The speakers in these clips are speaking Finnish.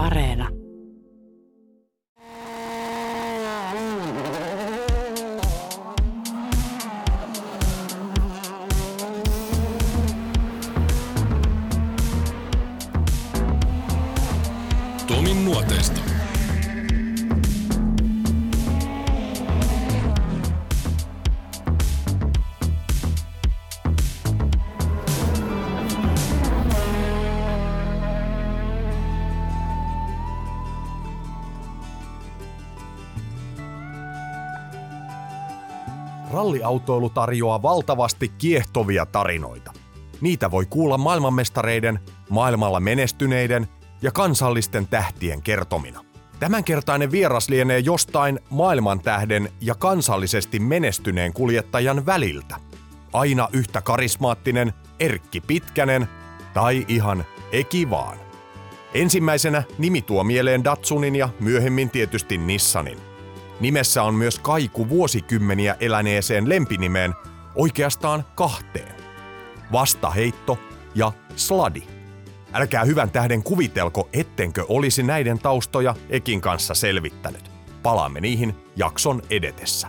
Areena. Ralliautoilu tarjoaa valtavasti kiehtovia tarinoita. Niitä voi kuulla maailmanmestareiden, maailmalla menestyneiden ja kansallisten tähtien kertomina. Tämänkertainen vieras lienee jostain maailmantähden ja kansallisesti menestyneen kuljettajan väliltä. Aina yhtä karismaattinen Erkki Pitkänen tai ihan Eki vaan. Ensimmäisenä nimi tuo mieleen Datsunin ja myöhemmin tietysti Nissanin. Nimessä on myös kaiku vuosikymmeniä eläneeseen lempinimeen, oikeastaan kahteen. Vastaheitto ja sladi. Älkää hyvän tähden kuvitelko, ettenkö olisi näiden taustoja Ekin kanssa selvittänyt. Palaamme niihin jakson edetessä.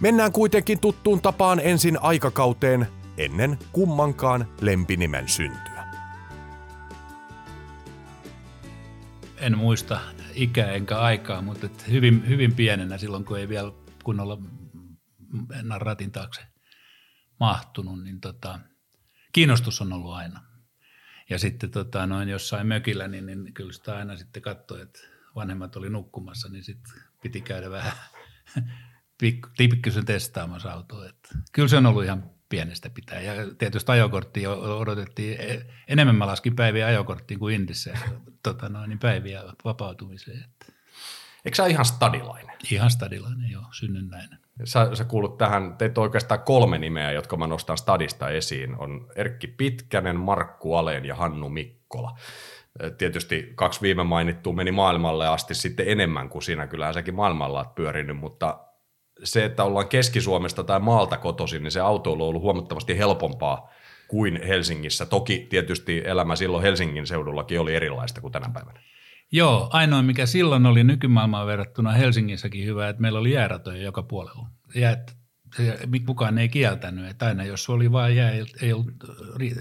Mennään kuitenkin tuttuun tapaan ensin aikakauteen ennen kummankaan lempinimen syntyä. en muista ikää enkä aikaa, mutta et hyvin, hyvin pienenä silloin, kun ei vielä kunnolla enää ratin taakse mahtunut, niin tota, kiinnostus on ollut aina. Ja sitten tota, noin jossain mökillä, niin, niin kyllä sitä aina sitten katsoi, että vanhemmat oli nukkumassa, niin sitten piti käydä vähän pikkusen testaamassa autoa. Että kyllä se on ollut ihan pienestä pitää. Ja tietysti ajokorttia odotettiin, enemmän mä laskin päiviä ajokorttiin kuin Indissä, tota noin, niin päiviä vapautumiseen. Että. Eikö sä ihan stadilainen? Ihan stadilainen, joo, synnynnäinen. Sä, sä kuulut tähän, teitä oikeastaan kolme nimeä, jotka mä nostan stadista esiin. On Erkki Pitkänen, Markku Aleen ja Hannu Mikkola. Tietysti kaksi viime mainittua meni maailmalle asti sitten enemmän kuin sinä. Kyllähän säkin maailmalla olet pyörinyt, mutta se, että ollaan Keski-Suomesta tai maalta kotoisin, niin se autoilu on ollut huomattavasti helpompaa kuin Helsingissä. Toki tietysti elämä silloin Helsingin seudullakin oli erilaista kuin tänä päivänä. Joo, ainoa mikä silloin oli nykymaailmaan verrattuna Helsingissäkin hyvä, että meillä oli jääratoja joka puolella. Ja kukaan ei kieltänyt, että aina jos oli vain jää, ei ollut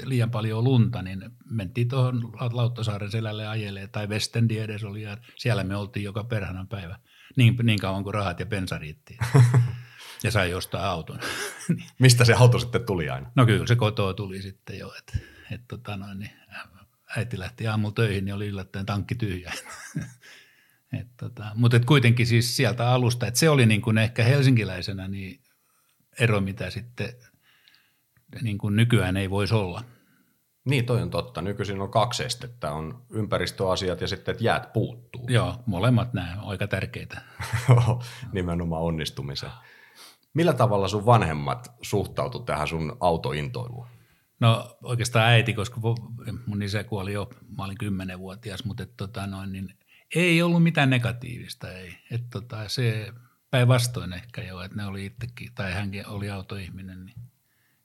liian paljon lunta, niin mentiin tuohon Lauttasaaren selälle ajelee tai Westendi edes oli ja siellä me oltiin joka perhana päivä niin, niin kauan kuin rahat ja bensa riitti. ja sai ostaa auton. Mistä se auto sitten tuli aina? No kyllä se kotoa tuli sitten jo, että et, tota noin, niin äiti lähti aamulla töihin, niin oli yllättäen tankki tyhjä. et, tota, mutta et kuitenkin siis sieltä alusta, että se oli niin kuin ehkä helsinkiläisenä niin ero, mitä sitten niin kuin nykyään ei voisi olla. Niin, toi on totta. Nykyisin on kaksi estettä. On ympäristöasiat ja sitten, että jäät puuttuu. Joo, molemmat nämä on aika tärkeitä. Nimenomaan onnistumiseen. Millä tavalla sun vanhemmat suhtautu tähän sun autointoiluun? No oikeastaan äiti, koska mun isä kuoli jo, mä olin kymmenenvuotias, mutta et, tota, noin, niin ei ollut mitään negatiivista. Ei. Et, tota, se päinvastoin ehkä jo, että ne oli itsekin, tai hänkin oli autoihminen, niin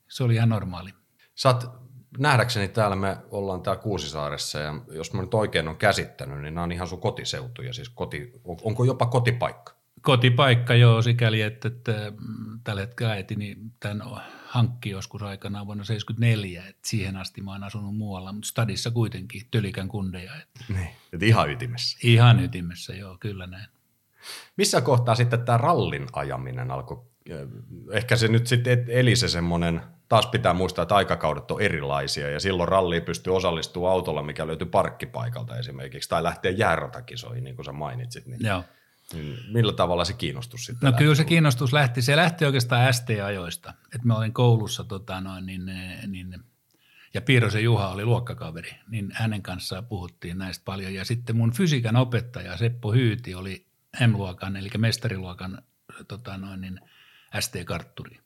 se oli ihan normaali. Sä oot nähdäkseni täällä me ollaan täällä Kuusisaaressa ja jos mä nyt oikein on käsittänyt, niin nämä on ihan sun kotiseutuja, siis koti, onko jopa kotipaikka? Kotipaikka joo, sikäli, että, että mm, tällä hetkellä äitini tämän hankki joskus aikanaan vuonna 1974, että siihen asti mä oon asunut muualla, mutta stadissa kuitenkin tölikän kundeja. Että niin, että ihan ytimessä. Ihan ytimessä, joo, kyllä näin. Missä kohtaa sitten tämä rallin ajaminen alkoi? Ehkä se nyt sitten eli se semmoinen taas pitää muistaa, että aikakaudet on erilaisia ja silloin ralliin pystyy osallistumaan autolla, mikä löytyy parkkipaikalta esimerkiksi, tai lähtee jääratakisoihin, niin kuin sä mainitsit. Niin, Joo. Niin millä tavalla se kiinnostus sitten No lähti? kyllä se kiinnostus lähti, se lähti oikeastaan ST-ajoista, että mä olin koulussa tota noin, niin, niin, ja Piirosen Juha oli luokkakaveri, niin hänen kanssaan puhuttiin näistä paljon. Ja sitten mun fysiikan opettaja Seppo Hyyti oli M-luokan, eli mestariluokan tota noin, niin ST-kartturi.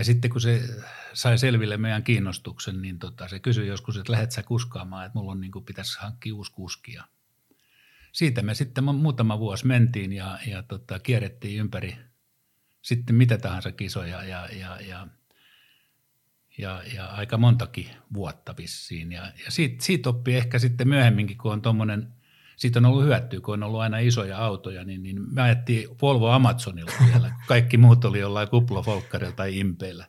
Ja sitten kun se sai selville meidän kiinnostuksen, niin tota, se kysyi joskus, että lähdet sä kuskaamaan, että mulla on niin kuin, pitäisi hankkia uusi kuski. Ja siitä me sitten muutama vuosi mentiin ja, ja tota, kierrettiin ympäri sitten mitä tahansa kisoja ja, ja, ja, ja, ja aika montakin vuotta vissiin. Ja, ja siitä, siitä oppii ehkä sitten myöhemminkin, kun on tuommoinen siitä on ollut hyötyä, kun on ollut aina isoja autoja, niin, niin me ajettiin Volvo Amazonilla vielä. Kaikki muut oli jollain kuplofolkkarilla tai impeillä.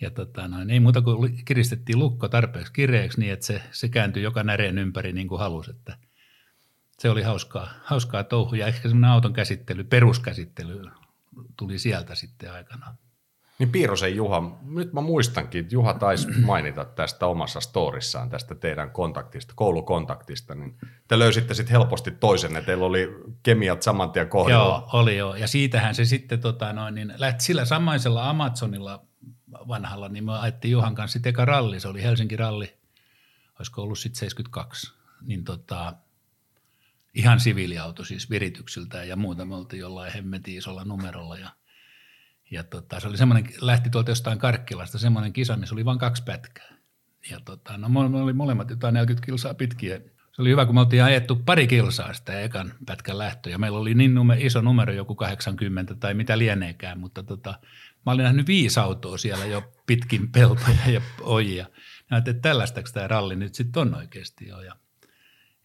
Ja tota, noin, ei muuta kuin kiristettiin lukko tarpeeksi kireeksi niin, että se, se kääntyi joka näreen ympäri niin kuin halusi. Että se oli hauskaa, hauskaa touhu ja ehkä semmoinen auton käsittely, peruskäsittely tuli sieltä sitten aikanaan. Niin Piirosen Juha, nyt mä muistankin, että Juha taisi mainita tästä omassa storissaan, tästä teidän kontaktista, koulukontaktista, niin te löysitte sitten helposti toisenne, teillä oli kemiat saman tien kohdalla. Joo, oli joo, ja siitähän se sitten tota noin, niin lähti sillä samaisella Amazonilla vanhalla, niin me ajettiin Juhan kanssa sitten eka ralli, se oli Helsinki ralli, olisiko ollut sitten 72, niin tota, ihan siviiliauto siis virityksiltä ja muuta, me oltiin jollain hemmetin isolla numerolla ja ja tota, se oli semmoinen, lähti tuolta jostain Karkkilasta semmoinen kisa, missä oli vain kaksi pätkää. Ja tota, no me oli molemmat jotain 40 kilsaa pitkiä. Se oli hyvä, kun me oltiin ajettu pari kilsaa sitä ekan pätkän lähtöä. Ja meillä oli niin nume, iso numero, joku 80 tai mitä lieneekään, mutta tota, mä olin nähnyt viisi autoa siellä jo pitkin peltoja ja ojia. Näet, että tällaista tämä ralli nyt sitten on oikeasti jo. Ja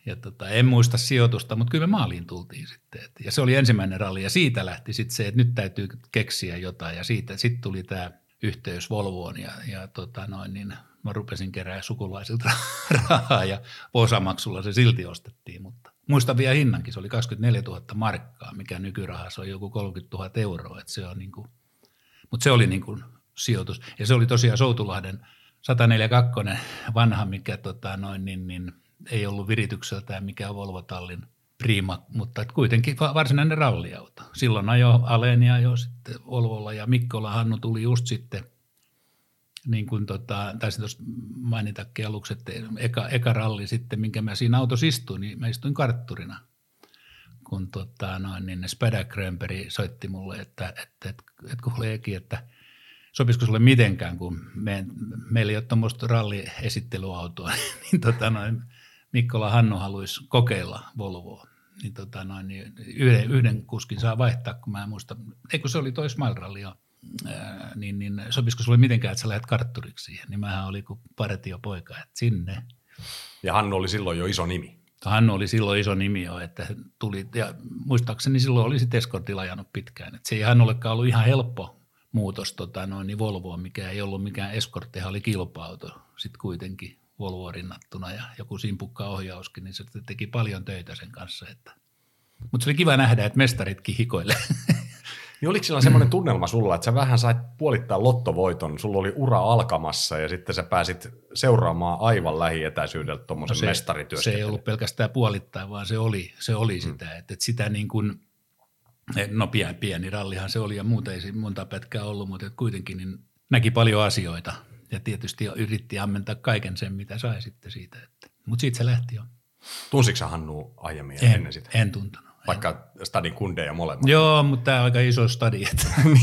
ja tota, en muista sijoitusta, mutta kyllä me maaliin tultiin sitten. Et, ja se oli ensimmäinen ralli ja siitä lähti sitten se, että nyt täytyy keksiä jotain ja siitä sitten tuli tämä yhteys Volvoon ja, ja tota noin, niin mä rupesin kerää sukulaisilta rahaa ja osamaksulla se silti ostettiin, mutta muistan vielä hinnankin, se oli 24 000 markkaa, mikä nykyrahassa on joku 30 000 euroa, että se on niin kuin, mutta se oli niin kuin sijoitus ja se oli tosiaan Soutulahden 142 vanha, mikä tota noin, niin, niin ei ollut viritykseltään mikään Volvo Tallin prima, mutta kuitenkin varsinainen ralliauto. Silloin ajo Alenia jo sitten Volvolla ja Mikkola Hannu tuli just sitten, niin kuin tota, taisin tuossa mainitakin aluksi, että eka, eka ralli sitten, minkä mä siinä autossa istuin, niin mä istuin kartturina. Kun tota, noin, niin Spädä Grönberg soitti mulle, että, että, että, että kuule Eki, että – sopisiko sulle mitenkään, kun me, meillä ei ole tuommoista ralliesittelyautoa, niin tota noin, Mikkola Hannu haluaisi kokeilla Volvoa. Niin, tota noin, niin yhden, yhden, kuskin saa vaihtaa, kun mä en muista, eikö se oli toi Smile niin, niin sopisiko sulle mitenkään, että sä lähdet kartturiksi siihen, niin mähän oli kuin poika, että sinne. Ja Hannu oli silloin jo iso nimi. Hannu oli silloin iso nimi jo, että tuli, ja muistaakseni silloin oli sitten Escortilla ajanut pitkään, että se ei Hannullekaan ollut ihan helppo muutos tota, noin, niin Volvoon, mikä ei ollut mikään Escorttehan oli kilpa-auto sitten kuitenkin Volvoa rinnattuna ja joku simpukka ohjauskin, niin se teki paljon töitä sen kanssa. Että. Mutta se oli kiva nähdä, että mestaritkin hikoilee. Niin oliko siellä semmoinen tunnelma sulla, että sä vähän sait puolittaa lottovoiton, sulla oli ura alkamassa ja sitten sä pääsit seuraamaan aivan lähietäisyydeltä tuommoisen no mestarityöskentelyn? Se ei ollut pelkästään puolittaa, vaan se oli, se oli hmm. sitä, että, että sitä niin kuin, no pieni, pieni rallihan se oli ja muuta ei monta pätkää ollut, mutta kuitenkin niin näki paljon asioita – ja tietysti yritti ammentaa kaiken sen, mitä sai sitten siitä. Mutta siitä se lähti jo. Tunsitko sä Hannu aiemmin en, ennen sitä? En tuntenut. Vaikka en. stadin kundeja molemmat. Joo, mutta tämä on aika iso stadi.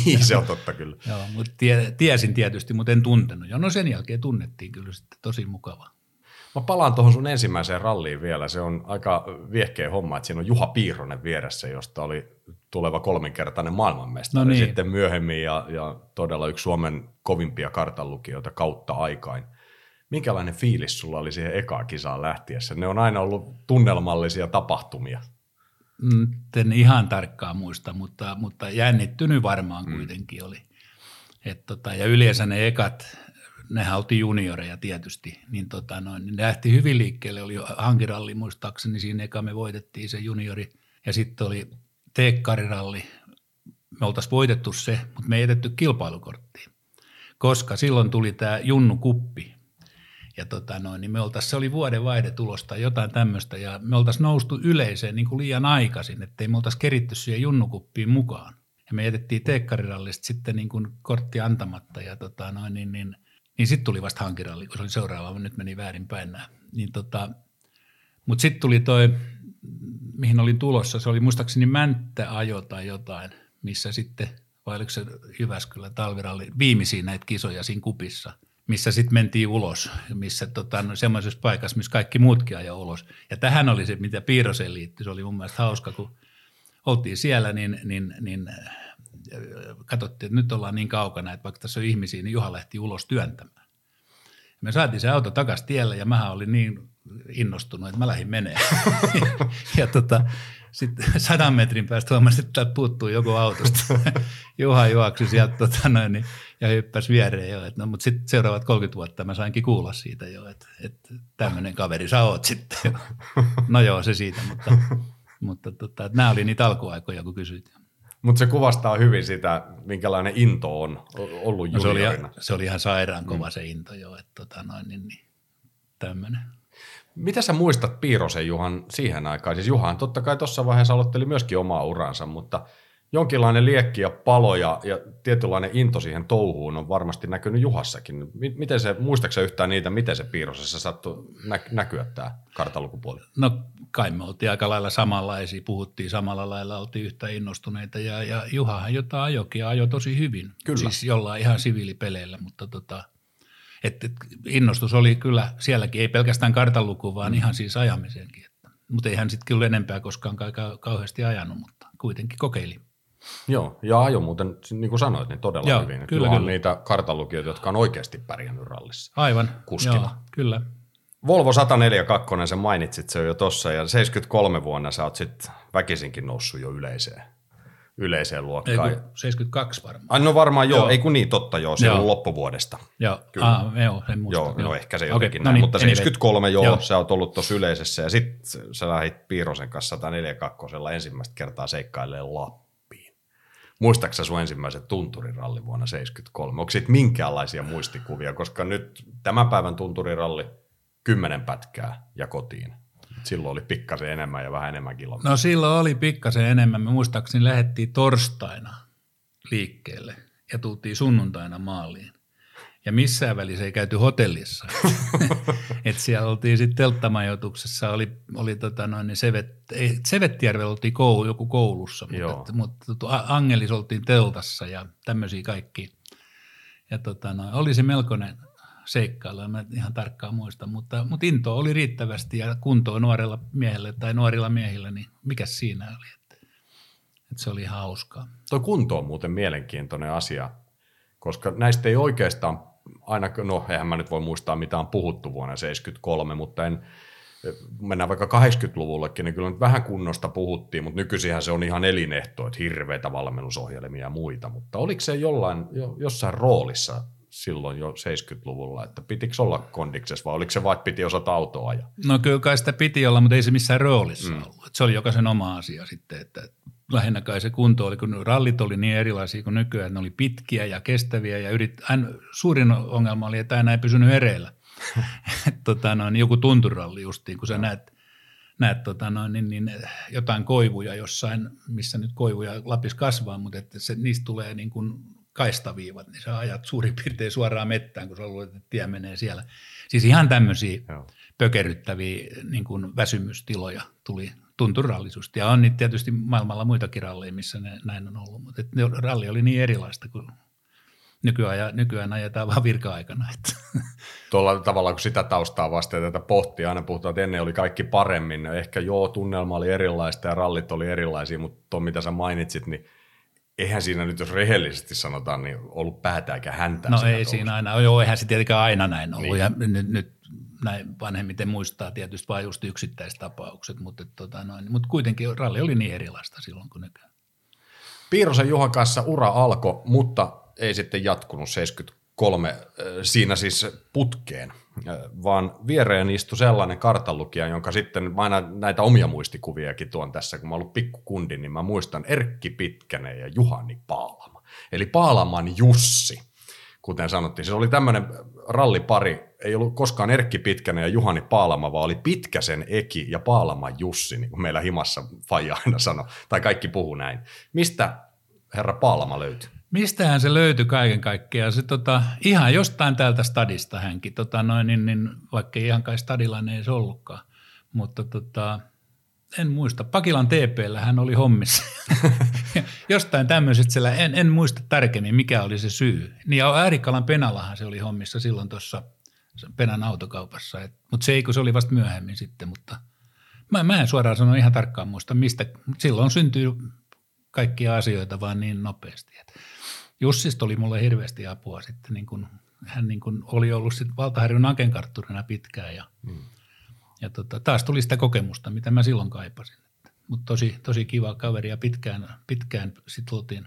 Niin, se on totta kyllä. Joo, mutta tie, tiesin tietysti, mutta en tuntenut. Ja no sen jälkeen tunnettiin kyllä sitten tosi mukavaa. Mä palaan tuohon sun ensimmäiseen ralliin vielä. Se on aika viehkeä homma, että siinä on Juha Piironen vieressä, josta oli tuleva kolminkertainen maailmanmestari no niin. sitten myöhemmin ja, ja todella yksi Suomen kovimpia kartanlukijoita kautta aikain. Minkälainen fiilis sulla oli siihen ekaan kisaan lähtiessä? Ne on aina ollut tunnelmallisia tapahtumia. Mm, en ihan tarkkaan muista, mutta, mutta jännittynyt varmaan mm. kuitenkin oli. Et tota, ja yleensä ne ekat, nehän oltiin junioreja tietysti, niin, tota noin, niin ne lähti hyvin liikkeelle. Oli hankiralli muistaakseni, siinä eka me voitettiin se juniori. Ja sitten oli teekkariralli, me oltaisiin voitettu se, mutta me ei jätetty kilpailukorttiin, koska silloin tuli tämä Junnu Kuppi. Ja tota noin, niin me oltaisiin, se oli vuoden vaihdetulosta tai jotain tämmöistä, ja me oltaisiin noustu yleiseen niin kuin liian aikaisin, ettei me oltaisiin keritty siihen Junnukuppiin mukaan. Ja me jätettiin teekkarirallista sitten niin kuin kortti antamatta, ja tota noin, niin, niin, niin sitten tuli vasta hankiralli, kun se oli seuraava, nyt meni väärinpäin nämä. Niin tota, mutta sitten tuli toi mihin olin tulossa, se oli muistaakseni Mänttä-ajo tai jotain, missä sitten, vai oliko se Jyväskylä talviralli, viimeisiin näitä kisoja siinä kupissa, missä sitten mentiin ulos, missä tota, no, semmoisessa paikassa, missä kaikki muutkin ajoi ulos. Ja tähän oli se, mitä Piiroseen liittyi, se oli mun mielestä hauska, kun oltiin siellä, niin, niin, niin äh, katsottiin, että nyt ollaan niin kaukana, että vaikka tässä on ihmisiä, niin Juha lähti ulos työntämään. Me saatiin se auto takaisin tielle ja mähän olin niin innostunut, että mä lähdin menee. ja tota, sitten sadan metrin päästä huomasin, että täältä puuttuu joku autosta. Juha juoksi sieltä tota noin, niin, ja hyppäsi viereen jo. Et no, mutta sitten seuraavat 30 vuotta mä sainkin kuulla siitä jo, että, että tämmöinen kaveri sä oot sitten. no joo, se siitä, mutta, mutta tota, nämä oli niitä alkuaikoja, kun kysyit. Mutta se kuvastaa hyvin sitä, minkälainen into on ollut no, se, oli, se oli ihan sairaan kova mm. se into jo, että tota noin, niin, niin, tämmöinen. Mitä sä muistat Piirosen Juhan siihen aikaan? Siis Juhan totta kai tuossa vaiheessa aloitteli myöskin omaa uransa, mutta jonkinlainen liekki ja palo ja, ja tietynlainen into siihen touhuun on varmasti näkynyt Juhassakin. Miten se, muistaaksä yhtään niitä, miten se Piirosessa sattui nä- näkyä tämä kartalukupuoli? No kai me oltiin aika lailla samanlaisia, puhuttiin samalla lailla, oltiin yhtä innostuneita ja, ja Juhahan jotain ajokin ajoi tosi hyvin. Kyllä. Siis jollain ihan siviilipeleillä, mutta tota, et, et innostus oli kyllä sielläkin, ei pelkästään kartanluku, vaan mm. ihan siis ajamisenkin. Mutta ei hän sitten kyllä enempää koskaan kau- kauheasti ajanut, mutta kuitenkin kokeili. Joo, ja ajo muuten, niin kuin sanoit, niin todella joo, hyvin. Kyllä, kyllä. on niitä kartanlukijoita, jotka on oikeasti pärjännyt rallissa. Aivan, kuskina. Joo, kyllä. Volvo 142, sen mainitsit se jo tuossa, ja 73 vuonna sä oot sitten väkisinkin noussut jo yleiseen yleiseen luokkaan. Ei 72 varmaan. Ai, no varmaan joo, joo. ei kun niin, totta joo, se on loppuvuodesta. Joo, Kyllä. Ah, joo en muista. Joo, joo. No ehkä se jotenkin okay, no näin, niin, mutta 73 joo, joo, sä oot ollut tuossa yleisessä ja sitten sä lähdit Piirosen kanssa 142 ensimmäistä kertaa seikkailemaan Lappiin. Muistaaksä sun ensimmäiset tunturiralli vuonna 73? Onko siitä minkäänlaisia muistikuvia, koska nyt tämän päivän tunturiralli kymmenen pätkää ja kotiin silloin oli pikkasen enemmän ja vähän enemmän kilometriä. No silloin oli pikkasen enemmän. Me muistaakseni lähdettiin torstaina liikkeelle ja tultiin sunnuntaina maaliin. Ja missään välissä ei käyty hotellissa. Et siellä oltiin sitten telttamajoituksessa, oli, oli tota noin, niin Sevet, ei, Sevettijärvellä oltiin koulu, joku koulussa, mutta, mutta Angelis oltiin teltassa ja tämmöisiä kaikki. Ja tota noin, oli se melkoinen seikkailla, mä ihan tarkkaan muista, mutta, mutta into oli riittävästi ja kuntoa nuorella miehellä tai nuorilla miehillä, niin mikä siinä oli, että, että se oli hauskaa. Tuo kunto on muuten mielenkiintoinen asia, koska näistä ei oikeastaan aina, no eihän mä nyt voi muistaa mitä on puhuttu vuonna 73, mutta en, mennään vaikka 80-luvullekin, niin kyllä nyt vähän kunnosta puhuttiin, mutta nykyisinhän se on ihan elinehto, että hirveitä valmennusohjelmia ja muita, mutta oliko se jollain, jo, jossain roolissa silloin jo 70-luvulla, että pitikö olla kondiksessa vai oliko se vain, että piti osata autoa ajaa? No kyllä kai sitä piti olla, mutta ei se missään roolissa mm. ollut. Se oli jokaisen oma asia sitten, että lähinnä kai se kunto oli, kun rallit oli niin erilaisia kuin nykyään, että ne oli pitkiä ja kestäviä ja yrit, suurin ongelma oli, että aina ei pysynyt hereillä. tota noin, joku tunturalli justiin, kun sä näet, näet tota noin, niin, niin, jotain koivuja jossain, missä nyt koivuja Lapis kasvaa, mutta että se, niistä tulee niin kuin kaistaviivat, niin sä ajat suurin piirtein suoraan mettään, kun sä luulet, että tie menee siellä. Siis ihan tämmöisiä Joo. pökerryttäviä niin kuin väsymystiloja tuli tunturallisuusti. Ja on niitä tietysti maailmalla muitakin ralleja, missä ne, näin on ollut, mutta ne, ralli oli niin erilaista kuin nykyään, nykyään ajetaan vaan virka-aikana. Että. Tuolla tavalla, kun sitä taustaa vasten tätä pohtii, aina puhutaan, että ennen oli kaikki paremmin. Ehkä joo, tunnelma oli erilaista ja rallit oli erilaisia, mutta tuo mitä sä mainitsit, niin – eihän siinä nyt, jos rehellisesti sanotaan, niin ollut päätä eikä häntä. No ei siinä aina, joo, eihän se tietenkään aina näin ollut. Niin. Ja nyt, nyt näin vanhemmiten muistaa tietysti vain just yksittäistapaukset, mutta, tota noin, mutta kuitenkin ralli oli niin erilaista silloin kuin nykyään. Piirosen Juhan kanssa ura alkoi, mutta ei sitten jatkunut 73 siinä siis putkeen vaan viereen istui sellainen kartanlukija, jonka sitten mä aina näitä omia muistikuviakin tuon tässä, kun mä ollut pikkukundi, niin mä muistan Erkki Pitkänen ja Juhani Paalama. Eli Paalaman Jussi, kuten sanottiin. Se oli tämmöinen rallipari, ei ollut koskaan Erkki Pitkänen ja Juhani Paalama, vaan oli Pitkäsen Eki ja Paalama Jussi, niin kuin meillä himassa Faija aina sanoi, tai kaikki puhuu näin. Mistä herra Paalama löytyi? Mistähän se löytyi kaiken kaikkiaan? Se tota, ihan jostain täältä stadista hänkin, tota noin, niin, niin, vaikka ei ihan kai stadilainen ei se ollutkaan. Mutta tota, en muista. Pakilan TPllä hän oli hommissa. jostain tämmöisestä siellä, en, en muista tarkemmin mikä oli se syy. Niin ja Äärikalan Penalahan se oli hommissa silloin tuossa Penan autokaupassa. Mutta se ei, kun se oli vasta myöhemmin sitten, mutta mä, mä en suoraan sano ihan tarkkaan muista, mistä. Silloin syntyy kaikkia asioita vaan niin nopeasti. Että Jussista oli mulle hirveästi apua sitten, niin kun, hän niin kun oli ollut sitten Valtaharjun akenkartturina pitkään ja, mm. ja tota, taas tuli sitä kokemusta, mitä mä silloin kaipasin. Mutta tosi, tosi kiva kaveri ja pitkään, pitkään sitten oltiin,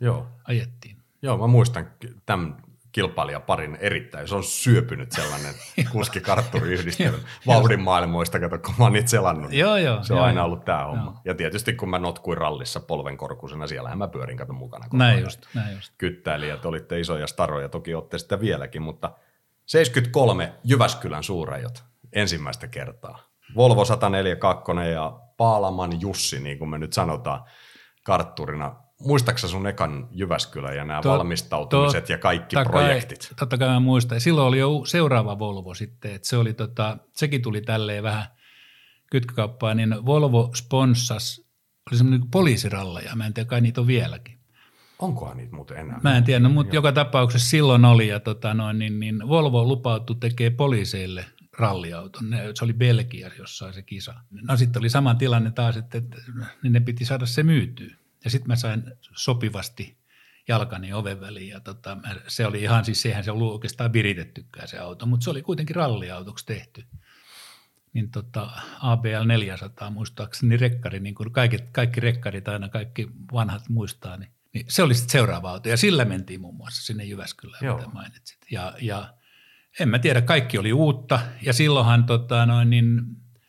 Joo. ajettiin. Joo, mä muistan tämän kilpailijaparin erittäin. Se on syöpynyt sellainen kuskikartturiyhdistelmä vauhdin maailmoista, kato kun mä oon niitä selannut. Joo, joo. Se on joo, aina ollut tämä homma. Joo. Ja tietysti kun mä notkuin rallissa polvenkorkuisena, siellähän mä pyörin kato mukana. Näin just, näin just. Kyttäilijät olitte isoja staroja, toki olette sitä vieläkin, mutta 73 Jyväskylän suurajot ensimmäistä kertaa. Volvo 142 ja Paalaman Jussi, niin kuin me nyt sanotaan, kartturina. Muistaaksä sun ekan Jyväskylä ja nämä Tot- valmistautumiset ja kaikki totta projektit? Kai, totta kai mä muistan. Silloin oli jo seuraava Volvo sitten, että se oli tota, sekin tuli tälleen vähän kytkökauppaa, niin Volvo sponssas, oli semmoinen niin poliisiralleja, mä en tiedä, kai niitä on vieläkin. Onkohan niitä muuten enää? Mä en tiedä, no, mutta joka tapauksessa silloin oli, ja tota noin, niin, niin Volvo lupautui tekee poliiseille ralliauton. Ne- Se oli Belgia jossain se kisa. No sitten oli sama tilanne taas, että, että niin ne piti saada se myytyä. Ja sitten mä sain sopivasti jalkani oven väliin. Ja tota, se oli ihan siis, sehän se ollut oikeastaan viritettykään se auto, mutta se oli kuitenkin ralliautoksi tehty. Niin tota, ABL 400 muistaakseni rekkari, niin kuin kaikki, kaikki rekkarit aina, kaikki vanhat muistaa, niin, niin se oli sitten seuraava auto. Ja sillä mentiin muun muassa sinne Jyväskylään, Joo. mitä mainitsit. Ja, ja en mä tiedä, kaikki oli uutta. Ja silloinhan tota, noin, niin,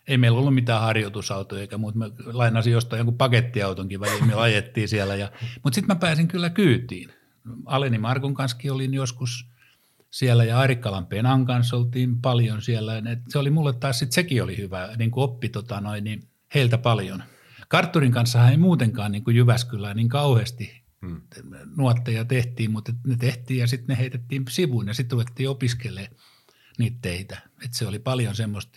ei meillä ollut mitään harjoitusautoja eikä muuta. Mä lainasin jostain jonkun pakettiautonkin väliin, me ajettiin siellä. Ja, mutta sitten mä pääsin kyllä kyytiin. Aleni Markun kanssa olin joskus siellä ja Arikkalan Penan kanssa oltiin paljon siellä. Et se oli mulle taas, sit sekin oli hyvä, niin kuin oppi tota noin, niin heiltä paljon. Kartturin kanssa ei muutenkaan niin kuin Jyväskylään niin kauheasti Hmm. nuotteja tehtiin, mutta ne tehtiin ja sitten ne heitettiin sivuun ja sitten ruvettiin opiskelemaan niitä teitä. Et se oli paljon semmoista,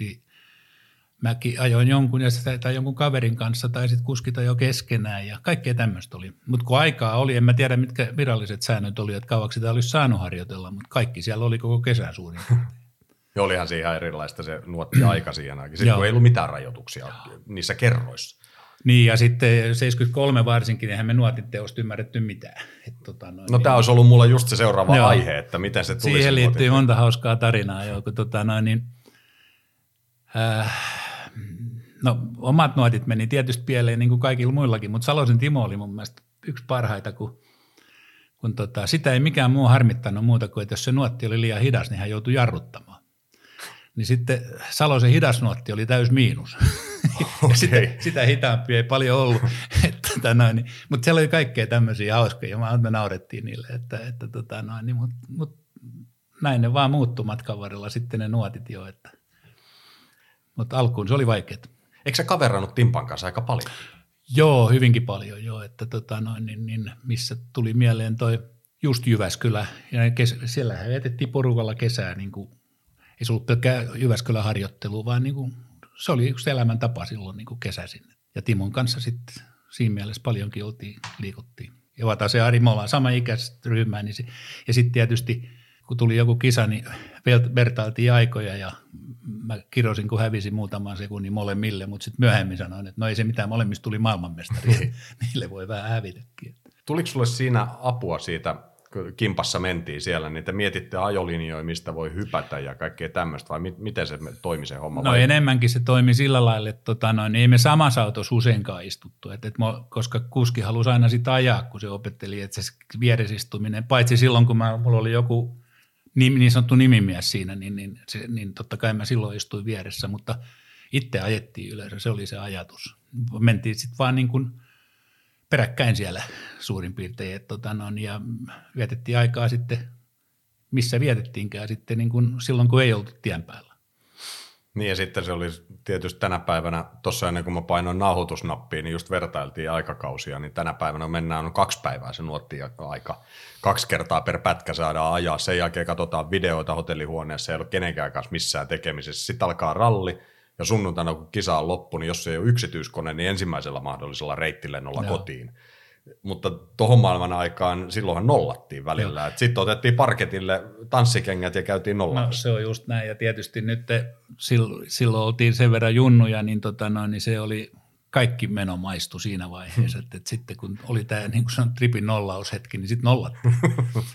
mäkin ajoin jonkun ja sitä, tai jonkun kaverin kanssa tai sitten kuskita jo keskenään ja kaikkea tämmöistä oli. Mutta kun aikaa oli, en mä tiedä mitkä viralliset säännöt oli, että kauaksi sitä olisi saanut harjoitella, mutta kaikki siellä oli koko kesän suurin. Ja olihan se ihan erilaista se nuotti aika siihen aikaan. Sitten Joo. kun ei ollut mitään rajoituksia niissä kerroissa. niin ja sitten 73 varsinkin, eihän me nuotit teosta ymmärretty mitään. Et, tota, noin, No tämä olisi ollut mulla just se seuraava Joo. aihe, että miten se tuli. Siihen liittyy monta hauskaa tarinaa. Jo, kun, tota, noin, niin, äh, no, omat nuotit meni tietysti pieleen niin kuin kaikilla muillakin, mutta Salosen Timo oli mun mielestä yksi parhaita, kun, kun tota, sitä ei mikään muu harmittanut muuta kuin, että jos se nuotti oli liian hidas, niin hän joutui jarruttamaan. Niin sitten Salosen hidas nuotti oli täys miinus. ja sitä, sitä hitaampi ei paljon ollut. että, tota, noin, niin, mutta siellä oli kaikkea tämmöisiä hauskoja, mä, me naurettiin niille, että, että tota, noin, niin, mutta mut, näin ne vaan muuttui matkan varrella sitten ne nuotit jo, että, mutta alkuun se oli vaikeaa. Eikö sä kaverannut Timpan kanssa aika paljon? Joo, hyvinkin paljon joo, että tota noin, niin, niin, missä tuli mieleen toi just Jyväskylä, ja kes, siellähän vietettiin porukalla kesää, niin kuin, ei se ollut pelkkää Jyväskylän harjoittelu, vaan niin kuin, se oli yksi elämäntapa silloin niin kuin kesäisin. Ja Timon kanssa sitten siinä mielessä paljonkin oltiin, liikuttiin. Ja vata se Ari, me ollaan sama ikäistä ryhmää, niin se, ja sitten tietysti kun tuli joku kisa, niin vertailtiin aikoja ja mä kirosin, kun hävisin muutaman sekunnin molemmille, mutta sitten myöhemmin sanoin, että no ei se mitään, molemmista tuli maailmanmestari, niille voi vähän hävitäkin. Tuliko sulle siinä apua siitä, kun kimpassa mentiin siellä, niin te mietitte ajolinjoja, mistä voi hypätä ja kaikkea tämmöistä, vai mi- miten se toimi se homma? No vai? enemmänkin se toimi sillä lailla, että tota, noin, ei me samassa autossa useinkaan istuttu, et, et mä, koska kuski halusi aina sitä ajaa, kun se opetteli, että se vieresistuminen, paitsi silloin kun mä, mulla oli joku niin, niin sanottu nimimies siinä, niin, niin, se, niin totta kai mä silloin istuin vieressä, mutta itse ajettiin yleensä, se oli se ajatus. Mentiin sitten vaan niin kuin peräkkäin siellä suurin piirtein, et, tota, noin, ja vietettiin aikaa sitten, missä vietettiinkään sitten niin kuin silloin, kun ei oltu tien päällä. Niin ja sitten se oli tietysti tänä päivänä, tuossa ennen kuin mä painoin nauhoitusnappia, niin just vertailtiin aikakausia, niin tänä päivänä mennään on kaksi päivää se nuotti aika. Kaksi kertaa per pätkä saadaan ajaa, sen jälkeen katsotaan videoita hotellihuoneessa, ei ole kenenkään kanssa missään tekemisessä. Sitten alkaa ralli, ja sunnuntaina kun kisa on loppu, niin jos se ei ole yksityiskone, niin ensimmäisellä mahdollisella reittilennolla Joo. kotiin. Mutta tuohon maailman aikaan silloinhan nollattiin välillä. Sitten otettiin parketille tanssikengät ja käytiin nollalla. No se on just näin ja tietysti nyt te, silloin, silloin oltiin sen verran junnuja, niin, tota noin, niin se oli kaikki meno maistu siinä vaiheessa, että, että sitten kun oli tämä niin kuin sanon, tripin nollaushetki, niin sitten nollattiin.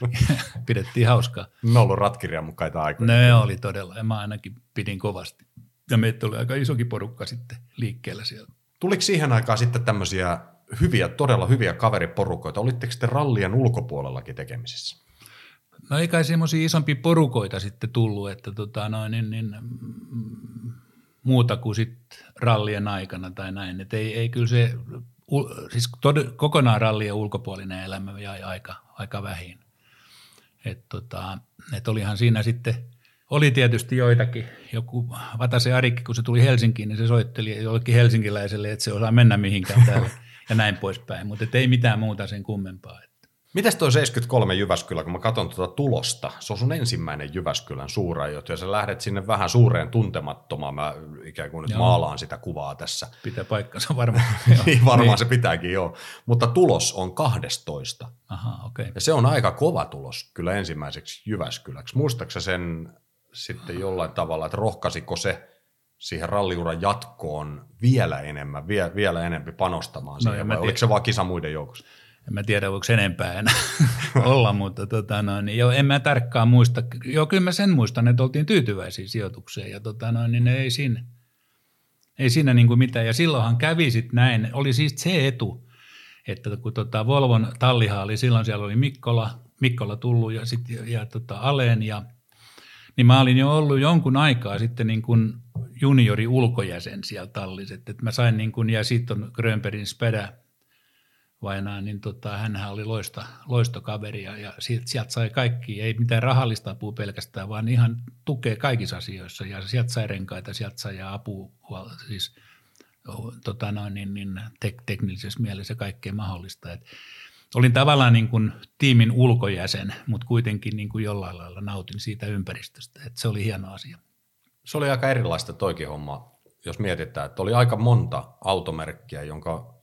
Pidettiin hauskaa. Ne on ollut ratkirjan mukaita aikoja. Ne oli todella, ja mä ainakin pidin kovasti. Ja meitä oli aika isokin porukka sitten liikkeellä siellä. Tuliko siihen aikaan sitten tämmöisiä hyviä, todella hyviä kaveriporukoita? Olitteko te rallien ulkopuolellakin tekemisissä? No ei kai semmoisia isompia porukoita sitten tullut, että tota noin, niin, niin, mm, muuta kuin sitten rallien aikana tai näin. Et ei, ei kyllä se, siis tod, kokonaan rallien ulkopuolinen elämä jäi aika, aika vähin. Et tota, et olihan siinä sitten, oli tietysti joitakin, joku Vatase Arikki, kun se tuli Helsinkiin, niin se soitteli jollekin helsinkiläiselle, että se osaa mennä mihinkään täällä ja näin poispäin, mutta ei mitään muuta sen kummempaa. Mitäs toi 73 Jyväskylä, kun mä katson tuota tulosta, se on sun ensimmäinen Jyväskylän suurajot, ja sä lähdet sinne vähän suureen tuntemattomaan, mä ikään kuin nyt joo. maalaan sitä kuvaa tässä. Pitää paikkansa varmaan. niin, varmaan niin. se pitääkin, joo. Mutta tulos on 12. Aha, okay. Ja se on aika kova tulos kyllä ensimmäiseksi Jyväskyläksi. Muistaaksä sen sitten jollain tavalla, että rohkaisiko se siihen ralliuran jatkoon vielä enemmän, vie, vielä enemmän panostamaan no, siihen, vai oliko se vaan kisa muiden joukossa? en mä tiedä voiko enempää enää olla, mutta tota, no, niin, jo, en mä tarkkaan muista. Joo, kyllä mä sen muistan, että oltiin tyytyväisiä sijoitukseen ja tota, no, niin ei siinä, ei siinä niin kuin mitään. Ja silloinhan kävi sitten näin, oli siis se etu, että kun tota Volvon talliha oli, silloin siellä oli Mikkola, Mikkola tullut ja, sit, ja, ja tota Aleen ja niin mä olin jo ollut jonkun aikaa sitten niin kuin juniori ulkojäsen siellä tallissa, että mä sain niin kuin, ja sitten on Grönbergin Spedä, vainaa, niin tota, hänhän oli loista, loistokaveri ja, ja sieltä, sieltä sai kaikki, ei mitään rahallista apua pelkästään, vaan ihan tukee kaikissa asioissa ja sieltä sai renkaita, sieltä sai apua, siis tota noin, niin, niin tek, teknisessä mielessä kaikkea mahdollista. Et olin tavallaan niin kuin tiimin ulkojäsen, mutta kuitenkin niin kuin jollain lailla nautin siitä ympäristöstä, että se oli hieno asia. Se oli aika erilaista toikin homma, jos mietitään, että oli aika monta automerkkiä, jonka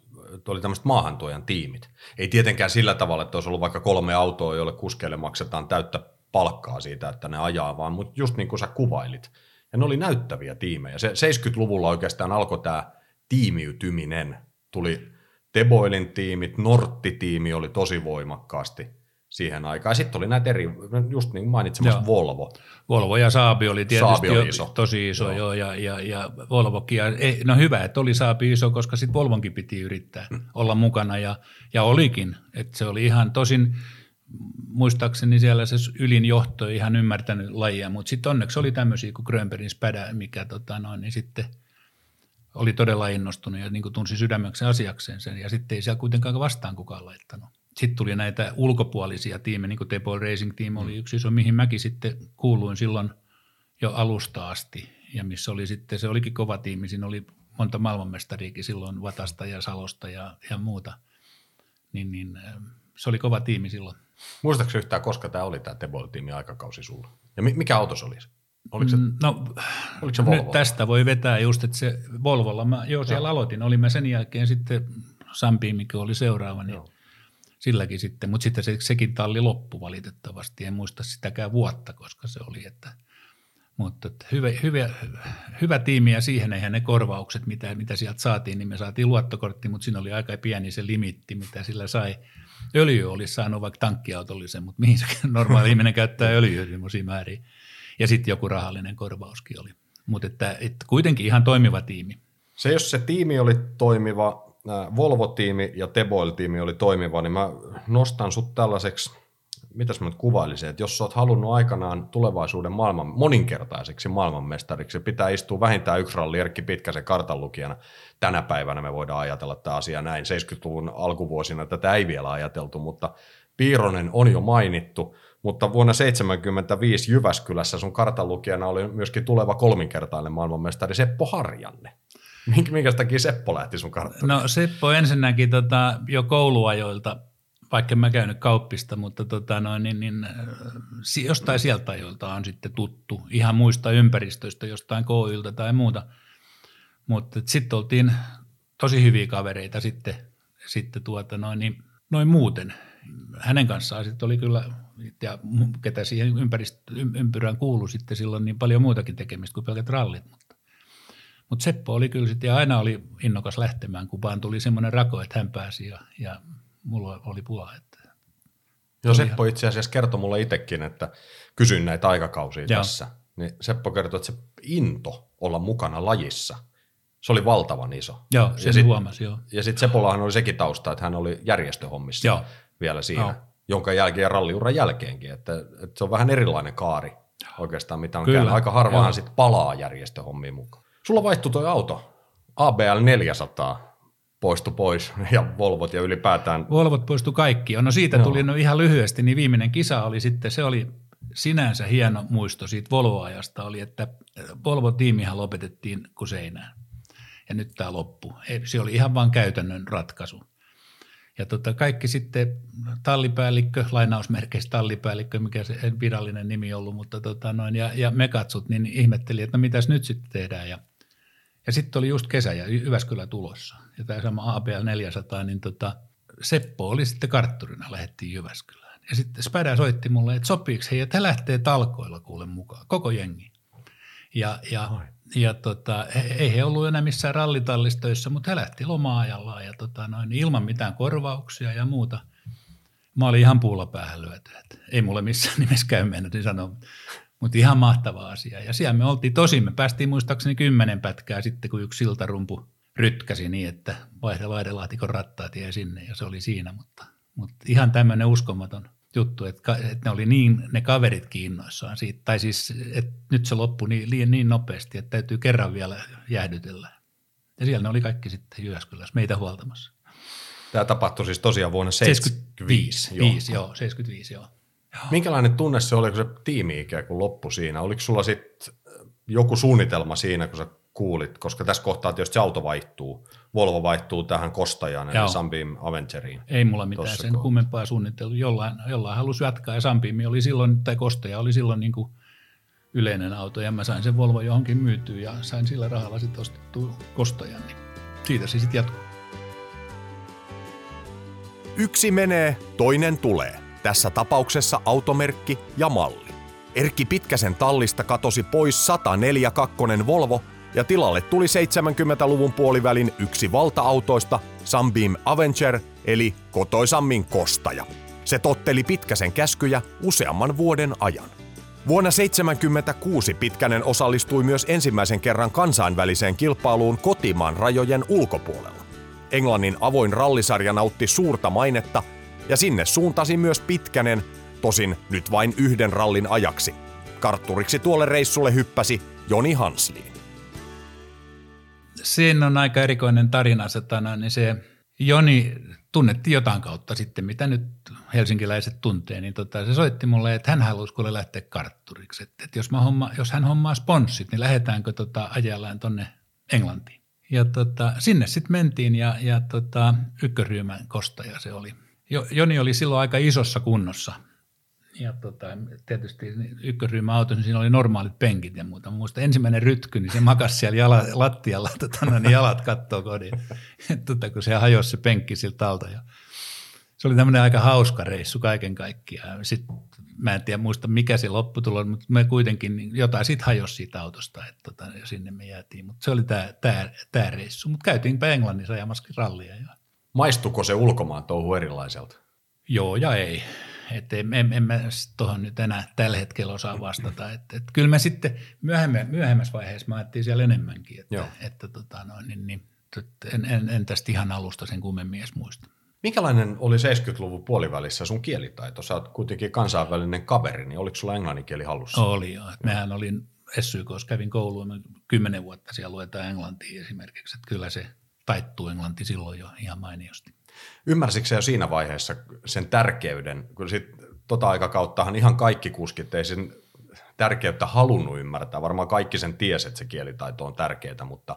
oli tämmöiset maahantuojan tiimit. Ei tietenkään sillä tavalla, että olisi ollut vaikka kolme autoa, joille kuskeille maksetaan täyttä palkkaa siitä, että ne ajaa, vaan mutta just niin kuin sä kuvailit. Ja ne oli näyttäviä tiimejä. Se 70-luvulla oikeastaan alkoi tämä tiimiytyminen. Tuli Teboilin tiimit, Nortti-tiimi oli tosi voimakkaasti – siihen aikaan. Sitten oli näitä eri, just niin mainitsemassa joo. Volvo. Volvo ja Saabi oli tietysti Saabi oli iso. tosi iso, joo. joo ja, ja, ja Volvokin. Ja, no hyvä, että oli Saabi iso, koska sitten Volvonkin piti yrittää mm. olla mukana, ja, ja olikin. Että se oli ihan tosin, muistaakseni siellä se ylin johto ei ihan ymmärtänyt lajia, mutta sitten onneksi oli tämmöisiä kuin Grönbergin spädä, mikä tota noin, niin sitten oli todella innostunut ja niin kuin tunsi sydämeksi asiakseen sen, ja sitten ei siellä kuitenkaan vastaan kukaan laittanut sitten tuli näitä ulkopuolisia tiimejä, niin kuin Tepol Racing Team oli yksi iso, mihin mäkin sitten kuuluin silloin jo alusta asti. Ja missä oli sitten, se olikin kova tiimi, siinä oli monta maailmanmestariikin silloin Vatasta ja Salosta ja, ja muuta. Niin, niin se oli kova tiimi silloin. Muistaakseni yhtään, koska tämä oli tämä Tebol-tiimi aikakausi sulla? Ja mikä auto se oli? Oliko se, mm, no, oliko se Volvo? Nyt tästä voi vetää just, että se Volvolla, mä jo siellä Joo. aloitin, olimme sen jälkeen sitten Sampi, mikä oli seuraava, niin Joo silläkin sitten, mutta sitten se, sekin talli loppu valitettavasti, en muista sitäkään vuotta, koska se oli, että mutta että hyvä, hyvä, hyvä tiimi ja siihen eihän ne korvaukset, mitä, mitä sieltä saatiin, niin me saatiin luottokortti, mutta siinä oli aika pieni se limitti, mitä sillä sai. Öljy olisi saanut vaikka tankkiautollisen, mutta mihin se normaali ihminen käyttää öljyä semmoisia määriä. Ja sitten joku rahallinen korvauskin oli. Mutta että, että kuitenkin ihan toimiva tiimi. Se, jos se tiimi oli toimiva, Volvo-tiimi ja Teboil-tiimi oli toimiva, niin mä nostan sut tällaiseksi, mitäs mä nyt kuvailisin, että jos sä oot halunnut aikanaan tulevaisuuden maailman moninkertaiseksi maailmanmestariksi, pitää istua vähintään yksi ralli Erkki Pitkäsen kartanlukijana. Tänä päivänä me voidaan ajatella tämä asia näin. 70-luvun alkuvuosina tätä ei vielä ajateltu, mutta Piironen on jo mainittu, mutta vuonna 1975 Jyväskylässä sun kartanlukijana oli myöskin tuleva kolminkertainen maailmanmestari Seppo Harjanne. Minkä takia Seppo lähti sun karttaan? No Seppo ensinnäkin tota, jo kouluajoilta, vaikka mä käynyt kauppista, mutta tota, noin, niin, niin, jostain sieltä ajoilta on sitten tuttu, ihan muista ympäristöistä, jostain kouluilta tai muuta. Mutta sitten oltiin tosi hyviä kavereita sitten, sitten tuota, noin, niin, noin muuten. Hänen kanssaan sitten oli kyllä, ja ketä siihen ympyrään kuului sitten silloin niin paljon muutakin tekemistä kuin pelkät rallit. Mutta Seppo oli kyllä sitten, ja aina oli innokas lähtemään, kun vaan tuli semmoinen rako, että hän pääsi ja, ja mulla oli pula. Että Joo, Seppo itse asiassa kertoi mulle itsekin, että kysyin näitä aikakausia Joo. tässä. Niin Seppo kertoi, että se into olla mukana lajissa. Se oli valtavan iso. Joo, ja sen sit, huomasi, joo. Ja sitten Sepolahan oli sekin tausta, että hän oli järjestöhommissa Joo. vielä siinä, Joo. jonka jälkeen ja ralliuran jälkeenkin. Että, että se on vähän erilainen kaari oikeastaan, mitä on Kyllä, käynyt. Aika harvahan joo. sitten palaa järjestöhommiin mukaan. Sulla vaihtui toi auto, ABL 400 poistui pois ja Volvot ja ylipäätään Volvot poistu kaikki. No siitä Joo. tuli no ihan lyhyesti, niin viimeinen kisa oli sitten, se oli sinänsä hieno muisto siitä Volvo-ajasta oli, että Volvo-tiimihän lopetettiin kuin seinään. Ja nyt tämä loppu. Se oli ihan vain käytännön ratkaisu. Ja tota, kaikki sitten tallipäällikkö, lainausmerkeissä tallipäällikkö, mikä se ei virallinen nimi ollut, mutta tota noin, ja, ja mekatsut, niin ihmetteli, että no mitäs nyt sitten tehdään. Ja, ja sitten oli just kesä ja Jyväskylä tulossa. Ja tämä sama APL 400, niin tota, Seppo oli sitten kartturina, lähettiin Jyväskylään. Ja sitten Spädä soitti mulle, että sopiiko he, että he lähtee talkoilla kuule mukaan, koko jengi. Ja, ja, Ai. Ja tota, ei he ollut enää missään rallitallistöissä, mutta he lähti loma-ajallaan ja tota noin, ilman mitään korvauksia ja muuta. Mä olin ihan puulla päähän lyöty, ei mulle missään nimessä käy mennä, niin sanoa, mutta ihan mahtava asia. Ja siellä me oltiin tosi, me päästiin muistaakseni kymmenen pätkää sitten, kun yksi siltarumpu rytkäsi niin, että vaihde laidelaatikon rattaat jäi sinne ja se oli siinä, mutta, mutta ihan tämmöinen uskomaton juttu, että, että ne oli niin, ne kaverit kiinnoissaan siitä, tai siis, että nyt se loppui niin, niin, niin nopeasti, että täytyy kerran vielä jäähdytellä. Ja siellä ne oli kaikki sitten Jyväskylässä meitä huoltamassa. tämä tapahtui siis tosiaan vuonna 75, 75. joo. joo, 75 joo. Minkälainen tunne se oli, kun se tiimi ikään kuin loppui siinä? Oliko sulla sitten joku suunnitelma siinä, kun sä kuulit, koska tässä kohtaa tietysti se auto vaihtuu, Volvo vaihtuu tähän kostajaan, eli Joo. Sunbeam Avengeriin. Ei mulla mitään Tossa sen kohtaa. kummempaa suunniteltu. Jollain, jollain halusi jatkaa ja Sampiimi oli silloin, tai Kostaja oli silloin niin kuin yleinen auto ja mä sain sen Volvo johonkin myytyä ja sain sillä rahalla sitten ostettua Kostajan. Niin siitä se sitten jatkuu. Yksi menee, toinen tulee. Tässä tapauksessa automerkki ja malli. Erkki Pitkäsen tallista katosi pois 142 Volvo ja tilalle tuli 70-luvun puolivälin yksi valta-autoista Sunbeam Avenger eli kotoisammin kostaja. Se totteli Pitkäsen käskyjä useamman vuoden ajan. Vuonna 1976 Pitkänen osallistui myös ensimmäisen kerran kansainväliseen kilpailuun kotimaan rajojen ulkopuolella. Englannin avoin rallisarja nautti suurta mainetta ja sinne suuntasi myös Pitkänen, tosin nyt vain yhden rallin ajaksi. Kartturiksi tuolle reissulle hyppäsi Joni Hansliin. Siinä on aika erikoinen tarina, satana, niin se Joni tunnettiin jotain kautta sitten, mitä nyt helsinkiläiset tuntee, niin tota, se soitti mulle, että hän halusi kuule lähteä kartturiksi, että, että jos, mä homma, jos hän hommaa sponssit, niin lähdetäänkö tota, ajallaan tonne Englantiin. Ja tota, sinne sitten mentiin ja, ja tota, ykköryhmän kostaja se oli. Jo, Joni oli silloin aika isossa kunnossa. Ja tota, tietysti ykkösryhmän auto, niin siinä oli normaalit penkit ja muuta. Muista ensimmäinen rytky, niin se makasi siellä jala, lattialla, tota, niin jalat kattoo kodin, tota, kun se hajosi se penkki siltä alta. Ja se oli tämmöinen aika hauska reissu kaiken kaikkiaan. Sitten mä en tiedä muista mikä se lopputulos, mutta me kuitenkin niin jotain siitä hajosi siitä autosta, että tota, ja sinne me jäätiin. Mutta se oli tämä tää, tää reissu. Mutta käytiinpä Englannissa ajamaskin rallia. Ja Maistuko se ulkomaan touhu erilaiselta? Joo ja ei. Että en, en, en mä tuohon nyt enää tällä hetkellä osaa vastata. Et, et kyllä me sitten myöhemmin, myöhemmässä vaiheessa mä ajattelin siellä enemmänkin. Että, Joo. että tota noin, niin, niin, en, en, en tästä ihan alusta sen kummemmin edes muista. Minkälainen oli 70-luvun puolivälissä sun kielitaito? Sä oot kuitenkin kansainvälinen kaveri, niin oliko sulla englannin kieli hallussa? Oli joo. Et mehän olin SYKs, kävin kouluun, mä kymmenen vuotta siellä luetaan englantia esimerkiksi. Että kyllä se taittuu englanti silloin jo ihan mainiosti. Ymmärsitkö jo siinä vaiheessa sen tärkeyden, kun sit tota aikakauttahan ihan kaikki kuskit ei sen tärkeyttä halunnut ymmärtää. Varmaan kaikki sen tiesi, että se kielitaito on tärkeää, mutta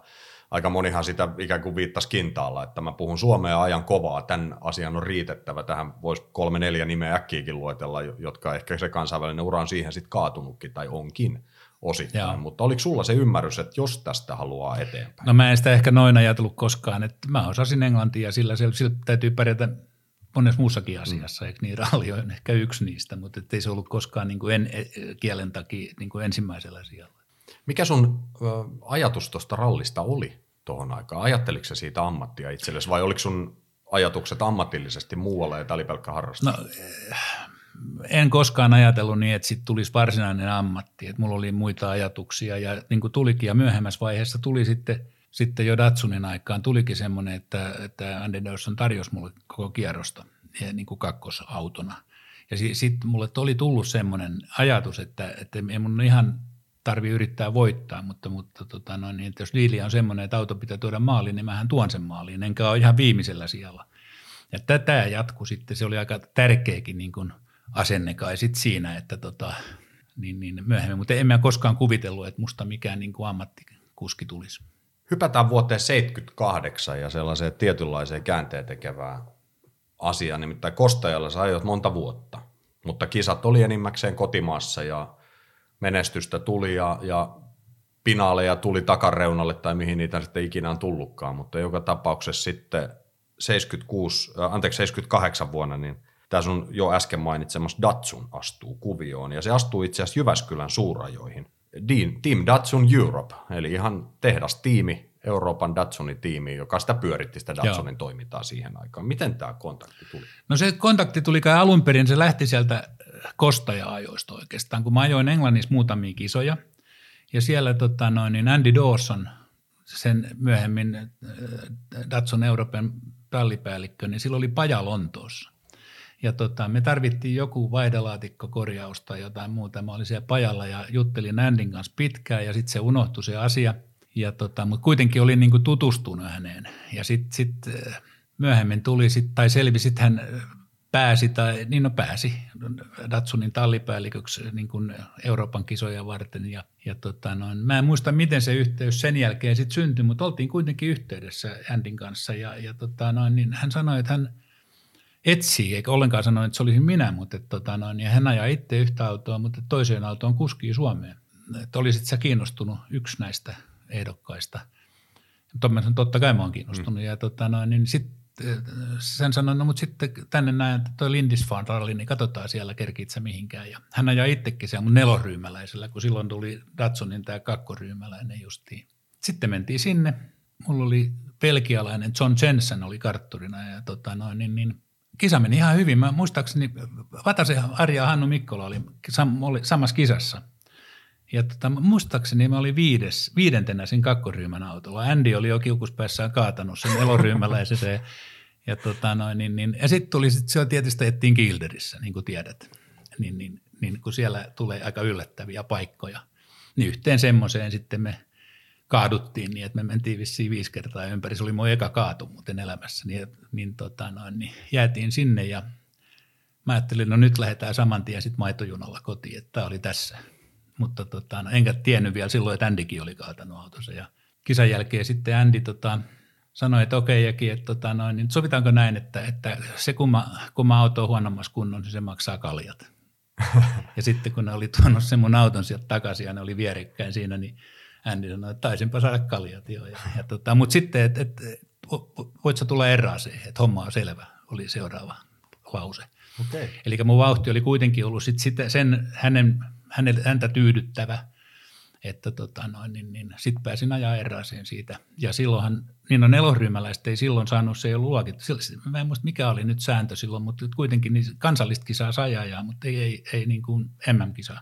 aika monihan sitä ikään kuin viittasi kintaalla, että mä puhun suomea ja ajan kovaa, tämän asian on riitettävä. Tähän voisi kolme neljä nimeä äkkiäkin luetella, jotka ehkä se kansainvälinen ura on siihen sitten kaatunutkin tai onkin osittain. Joo. Mutta oliko sulla se ymmärrys, että jos tästä haluaa eteenpäin? No mä en sitä ehkä noin ajatellut koskaan, että mä osasin englantia, sillä, sillä, sillä täytyy pärjätä monessa muussakin asiassa, mm. eikö niin ralli on ehkä yksi niistä, mutta ei se ollut koskaan niin kuin en, e- kielen takia niin kuin ensimmäisellä sijalla. Mikä sun ö, ajatus tuosta rallista oli tuohon aikaan? Ajatteliko sä siitä ammattia itsellesi vai oliko sun ajatukset ammatillisesti muualle ja tämä oli pelkkä harrastus? No, en koskaan ajatellut niin, että sitten tulisi varsinainen ammatti. Että mulla oli muita ajatuksia ja niin kuin tulikin ja myöhemmässä vaiheessa tuli sitten, sitten jo Datsunin aikaan tulikin semmoinen, että, että Andy Dawson tarjosi mulle koko kierrosta niin kuin kakkosautona. Ja sitten mulle oli tullut semmoinen ajatus, että, että ei mun ihan tarvi yrittää voittaa, mutta, mutta tota noin, niin, että jos diili on semmoinen, että auto pitää tuoda maaliin, niin mähän tuon sen maaliin, enkä ole ihan viimeisellä sijalla. Ja tätä jatkui sitten, se oli aika tärkeäkin niin kuin asenne kai sit siinä, että tota, niin, niin myöhemmin, mutta en mä koskaan kuvitellut, että musta mikään niin kuin ammattikuski tulisi. Hypätään vuoteen 78 ja sellaiseen tietynlaiseen käänteen tekevään asiaan, nimittäin Kostajalla sä ajot monta vuotta, mutta kisat oli enimmäkseen kotimaassa ja menestystä tuli ja, ja pinaaleja tuli takareunalle tai mihin niitä sitten ikinä on tullutkaan, mutta joka tapauksessa sitten 76, äh, anteeksi 78 vuonna, niin tämä sun jo äsken mainitsemassa Datsun astuu kuvioon, ja se astuu itse asiassa Jyväskylän suurajoihin. Team Datsun Europe, eli ihan tehdastiimi, Euroopan Datsunin tiimi, joka sitä pyöritti sitä Datsunin Joo. toimintaa siihen aikaan. Miten tämä kontakti tuli? No se kontakti tuli kai alun perin, se lähti sieltä kostaja-ajoista oikeastaan, kun mä ajoin Englannissa muutamia kisoja, ja siellä tota, noin, niin Andy Dawson, sen myöhemmin äh, Datsun Euroopan tallipäällikkö, niin sillä oli paja Lontoossa. Ja tota, me tarvittiin joku korjausta tai jotain muuta. Mä olin siellä pajalla ja juttelin Andin kanssa pitkään ja sitten se unohtui se asia. Ja tota, mutta kuitenkin olin niin tutustunut häneen. Ja sitten sit äh, myöhemmin tuli, sit, tai selvisi, hän pääsi, tai niin no pääsi Datsunin tallipäälliköksi niin kuin Euroopan kisoja varten. Ja, ja tota noin, mä en muista, miten se yhteys sen jälkeen sitten syntyi, mutta oltiin kuitenkin yhteydessä Andin kanssa. Ja, ja tota noin, niin hän sanoi, että hän etsii, eikä ollenkaan sanonut, että se olisin minä, mutta että, tota noin, ja hän ajaa itse yhtä autoa, mutta toiseen autoon kuskii Suomeen. Että olisit sä kiinnostunut yksi näistä ehdokkaista. Totta kai mä oon kiinnostunut. Mm. Ja tota noin, niin sitten sen sanoi, no mutta sitten tänne näin, että toi Lindisfarne ralli, niin katsotaan siellä kerkit sä mihinkään. Ja hän ajaa itsekin siellä mun neloryymäläisellä, kun silloin tuli Datsunin tämä kakkoryymäläinen justiin. Sitten mentiin sinne. Mulla oli pelkialainen John Jensen oli kartturina ja tota noin, niin, niin kisa meni ihan hyvin. Mä muistaakseni Vatasen Arja ja Hannu Mikkola oli, sam, oli samassa kisassa. Ja tota, muistaakseni mä olin viides, viidentenä siinä kakkoryhmän autolla. Andy oli jo kiukuspäässään kaatanut sen eloryhmällä ja ja, tota noin, niin, niin, ja sitten tuli, sit se tietysti ettiin Gilderissä, niin kuin tiedät. Niin, niin, niin kun siellä tulee aika yllättäviä paikkoja, niin yhteen semmoiseen sitten me kaaduttiin niin, että me mentiin vissiin viisi kertaa ympäri. Se oli mun eka kaatu muuten elämässä, niin, niin, tota noin, niin jäätiin sinne ja mä ajattelin, no nyt lähdetään saman tien sitten maitojunalla kotiin, että tämä oli tässä. Mutta tota, no, enkä tiennyt vielä silloin, että Andykin oli kaatanut autossa ja kisan jälkeen sitten Andy tota, sanoi, että okei, Jäki, että tota, noin, niin sovitaanko näin, että, että se kumma, kumma auto on huonommassa kunnossa, niin se maksaa kaljat. ja sitten kun ne oli tuonut sen mun auton sieltä takaisin ja ne oli vierekkäin siinä, niin Andy sanoi, että taisinpa saada kaljat jo. Ja, ja tota, mutta sitten, että et, voit sä tulla erääseen, että homma on selvä, oli seuraava lause. Okay. Eli mun vauhti oli kuitenkin ollut sit sitä, sen hänen, häntä tyydyttävä – että tota noin, niin, niin sitten pääsin ajaa erääseen siitä. Ja silloinhan, niin on nelosryhmäläiset ei silloin saanut, se ei ollut luokittu. Mä en muista mikä oli nyt sääntö silloin, mutta kuitenkin niin kansallista kisaa sai ajaa, mutta ei, ei, ei niin kuin MM-kisaa.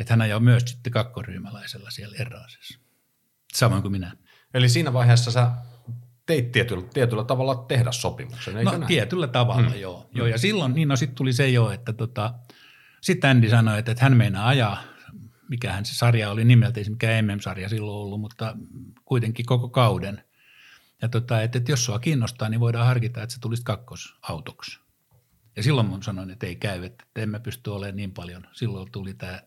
Että hän ajaa myös sitten kakkoryhmäläisellä siellä erääsessä. Samoin kuin minä. Eli siinä vaiheessa sä teit tietyllä, tietyllä tavalla tehdä sopimuksen, eikö No näin? tietyllä tavalla, hmm. joo. Joo. Ja silloin, niin no sitten tuli se jo, että tota, sitten Andy sanoi, että, että hän meinaa ajaa mikähän se sarja oli nimeltä, ei se mikään MM-sarja silloin ollut, mutta kuitenkin koko kauden. Ja tota, että, että jos sua kiinnostaa, niin voidaan harkita, että se tulisi kakkosautoksi. Ja silloin mun sanoin, että ei käy, että emme pysty olemaan niin paljon. Silloin tuli tämä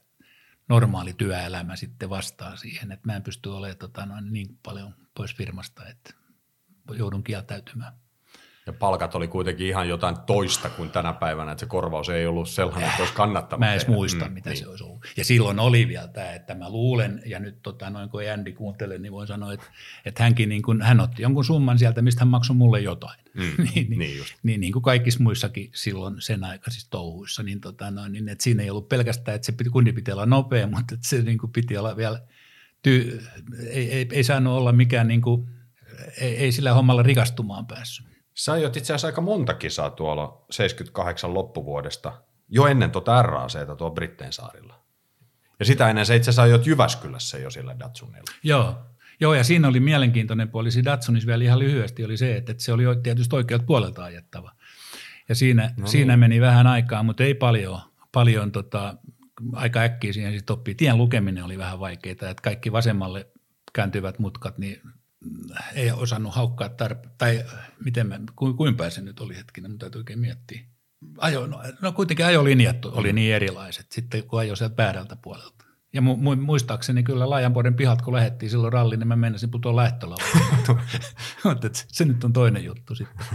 normaali työelämä sitten vastaan siihen, että mä en pysty olemaan tota, noin niin paljon pois firmasta, että joudun kieltäytymään. Ja palkat oli kuitenkin ihan jotain toista kuin tänä päivänä, että se korvaus ei ollut sellainen, että olisi kannattava. Mä en edes muista, mm, mitä niin. se olisi ollut. Ja silloin oli vielä tämä, että mä luulen, ja nyt tota, noin kun Andy kuuntelee, niin voin sanoa, että, että hänkin niin kuin, hän otti jonkun summan sieltä, mistä hän maksoi mulle jotain. Mm, niin, niin, niin, just. niin, niin, kuin kaikissa muissakin silloin sen aikaisissa touhuissa, niin, tota, noin, niin että siinä ei ollut pelkästään, että se kundi piti olla nopea, mutta että se niin kuin piti olla vielä, ty, ei, ei, ei saanut olla mikään, niin kuin, ei, ei sillä hommalla rikastumaan päässyt. Sä ajot itse asiassa aika monta kisaa tuolla 78 loppuvuodesta jo ennen tuota RACtä tuo Brittein saarilla. Ja sitä ennen se itse asiassa ajot Jyväskylässä jo sillä Datsunilla. Joo, Joo, ja siinä oli mielenkiintoinen puoli siinä Datsunissa vielä ihan lyhyesti oli se, että se oli tietysti oikealta puolelta ajettava. Ja siinä, no niin. siinä meni vähän aikaa, mutta ei paljon, paljon tota, aika äkkiä siihen sitten oppii. Tien lukeminen oli vähän vaikeaa, että kaikki vasemmalle kääntyvät mutkat, niin ei osannut haukkaa tarpe- tai miten mä, ku, kuin päin se nyt oli hetkinen, mutta täytyy oikein miettiä. Ajo, no, no kuitenkin ajolinjat oli niin erilaiset sitten, kun ajoi sieltä väärältä puolelta. Ja mu, mu, muistaakseni kyllä Laajanpuoden pihat, kun lähdettiin silloin ralliin, niin mä menisin putoon lähtölaudalle. mutta se nyt on toinen juttu sitten.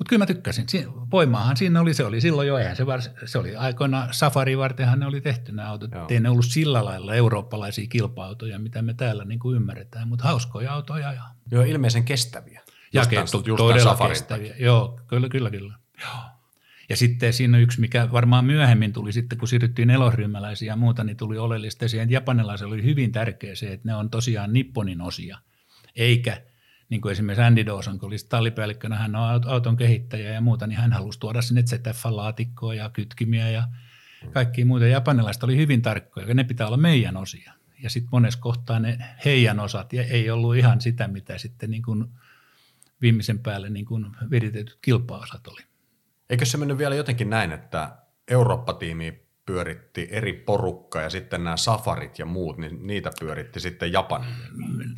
Mutta kyllä mä tykkäsin. voimaahan siinä oli, se oli silloin jo, eihän se, var, se oli aikoina safari vartenhan ne oli tehty nämä autot. Joo. Ei ne ollut sillä lailla eurooppalaisia kilpa-autoja, mitä me täällä niin kuin ymmärretään, mutta hauskoja autoja. Ja... Joo, ilmeisen kestäviä. Ja todella kestäviä. Joo, kyllä, kyllä, kyllä. Joo. Ja sitten siinä on yksi, mikä varmaan myöhemmin tuli sitten, kun siirryttiin nelosryhmäläisiä ja muuta, niin tuli oleellista. Siihen japanilaisella oli hyvin tärkeä se, että ne on tosiaan Nipponin osia, eikä niin kuin esimerkiksi Andy Dawson, kun oli tallipäällikkönä, hän on auton kehittäjä ja muuta, niin hän halusi tuoda sinne ZF-laatikkoa ja kytkimiä ja kaikki muuta. Japanilaiset oli hyvin tarkkoja, ja ne pitää olla meidän osia. Ja sitten monessa kohtaa ne heidän osat ja ei ollut ihan sitä, mitä sitten niin kuin viimeisen päälle niin kuin viritetyt kilpaosat oli. Eikö se mennyt vielä jotenkin näin, että Eurooppa-tiimi pyöritti eri porukka ja sitten nämä safarit ja muut, niin niitä pyöritti sitten Japani.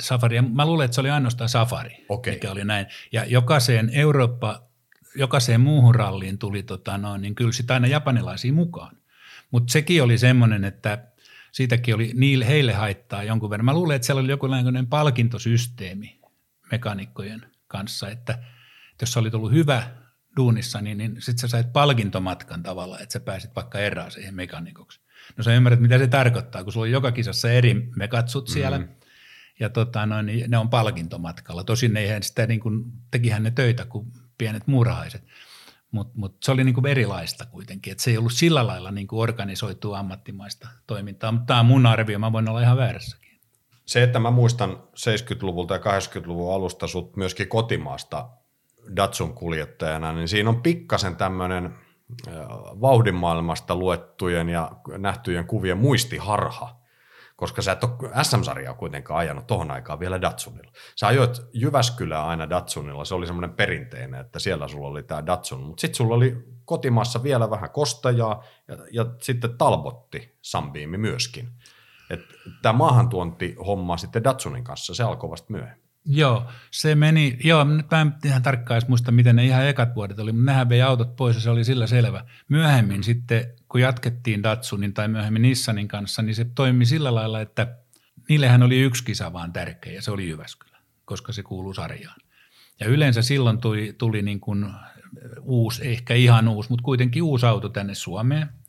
Safari, mä luulen, että se oli ainoastaan safari, okay. mikä oli näin. Ja jokaiseen Eurooppa, jokaiseen muuhun ralliin tuli tota noin, niin kyllä sitä aina japanilaisia mukaan. Mutta sekin oli semmoinen, että siitäkin oli niille, heille haittaa jonkun verran. Mä luulen, että siellä oli jokinlainen palkintosysteemi mekanikkojen kanssa, että jos oli tullut hyvä duunissa, niin, niin sitten sä sait palkintomatkan tavalla, että sä pääsit vaikka erään siihen mekanikoksi. No sä ymmärrät, mitä se tarkoittaa, kun sulla on joka kisassa eri mekatsut siellä, mm. ja tota, noin, niin ne on palkintomatkalla. Tosin eihän sitä, niin kuin, tekihän ne töitä kuin pienet muurahaiset, mutta mut se oli niin kuin erilaista kuitenkin, että se ei ollut sillä lailla niin kuin organisoitua ammattimaista toimintaa, mutta tämä on mun arvio, mä voin olla ihan väärässäkin. Se, että mä muistan 70-luvulta ja 80-luvun alusta sut myöskin kotimaasta Datsun kuljettajana, niin siinä on pikkasen tämmöinen vauhdin maailmasta luettujen ja nähtyjen kuvien muistiharha, koska sä et ole SM-sarjaa kuitenkaan ajanut tohon aikaan vielä Datsunilla. Sä ajoit Jyväskylää aina Datsunilla, se oli semmoinen perinteinen, että siellä sulla oli tämä Datsun, mutta sitten sulla oli kotimaassa vielä vähän kostajaa ja, ja sitten Talbotti Sambiimi myöskin. Tämä maahantuonti-homma sitten Datsunin kanssa, se alkoi vasta myöhemmin. Joo, se meni, joo, nyt mä en ihan tarkkaan edes muista, miten ne ihan ekat vuodet oli, mutta nehän vei autot pois ja se oli sillä selvä. Myöhemmin mm. sitten, kun jatkettiin Datsunin tai myöhemmin Nissanin kanssa, niin se toimi sillä lailla, että niillehän oli yksi kisa vaan tärkeä ja se oli Jyväskylä, koska se kuuluu sarjaan. Ja yleensä silloin tuli, tuli niin kuin uusi, ehkä ihan uusi, mutta kuitenkin uusi auto tänne Suomeen –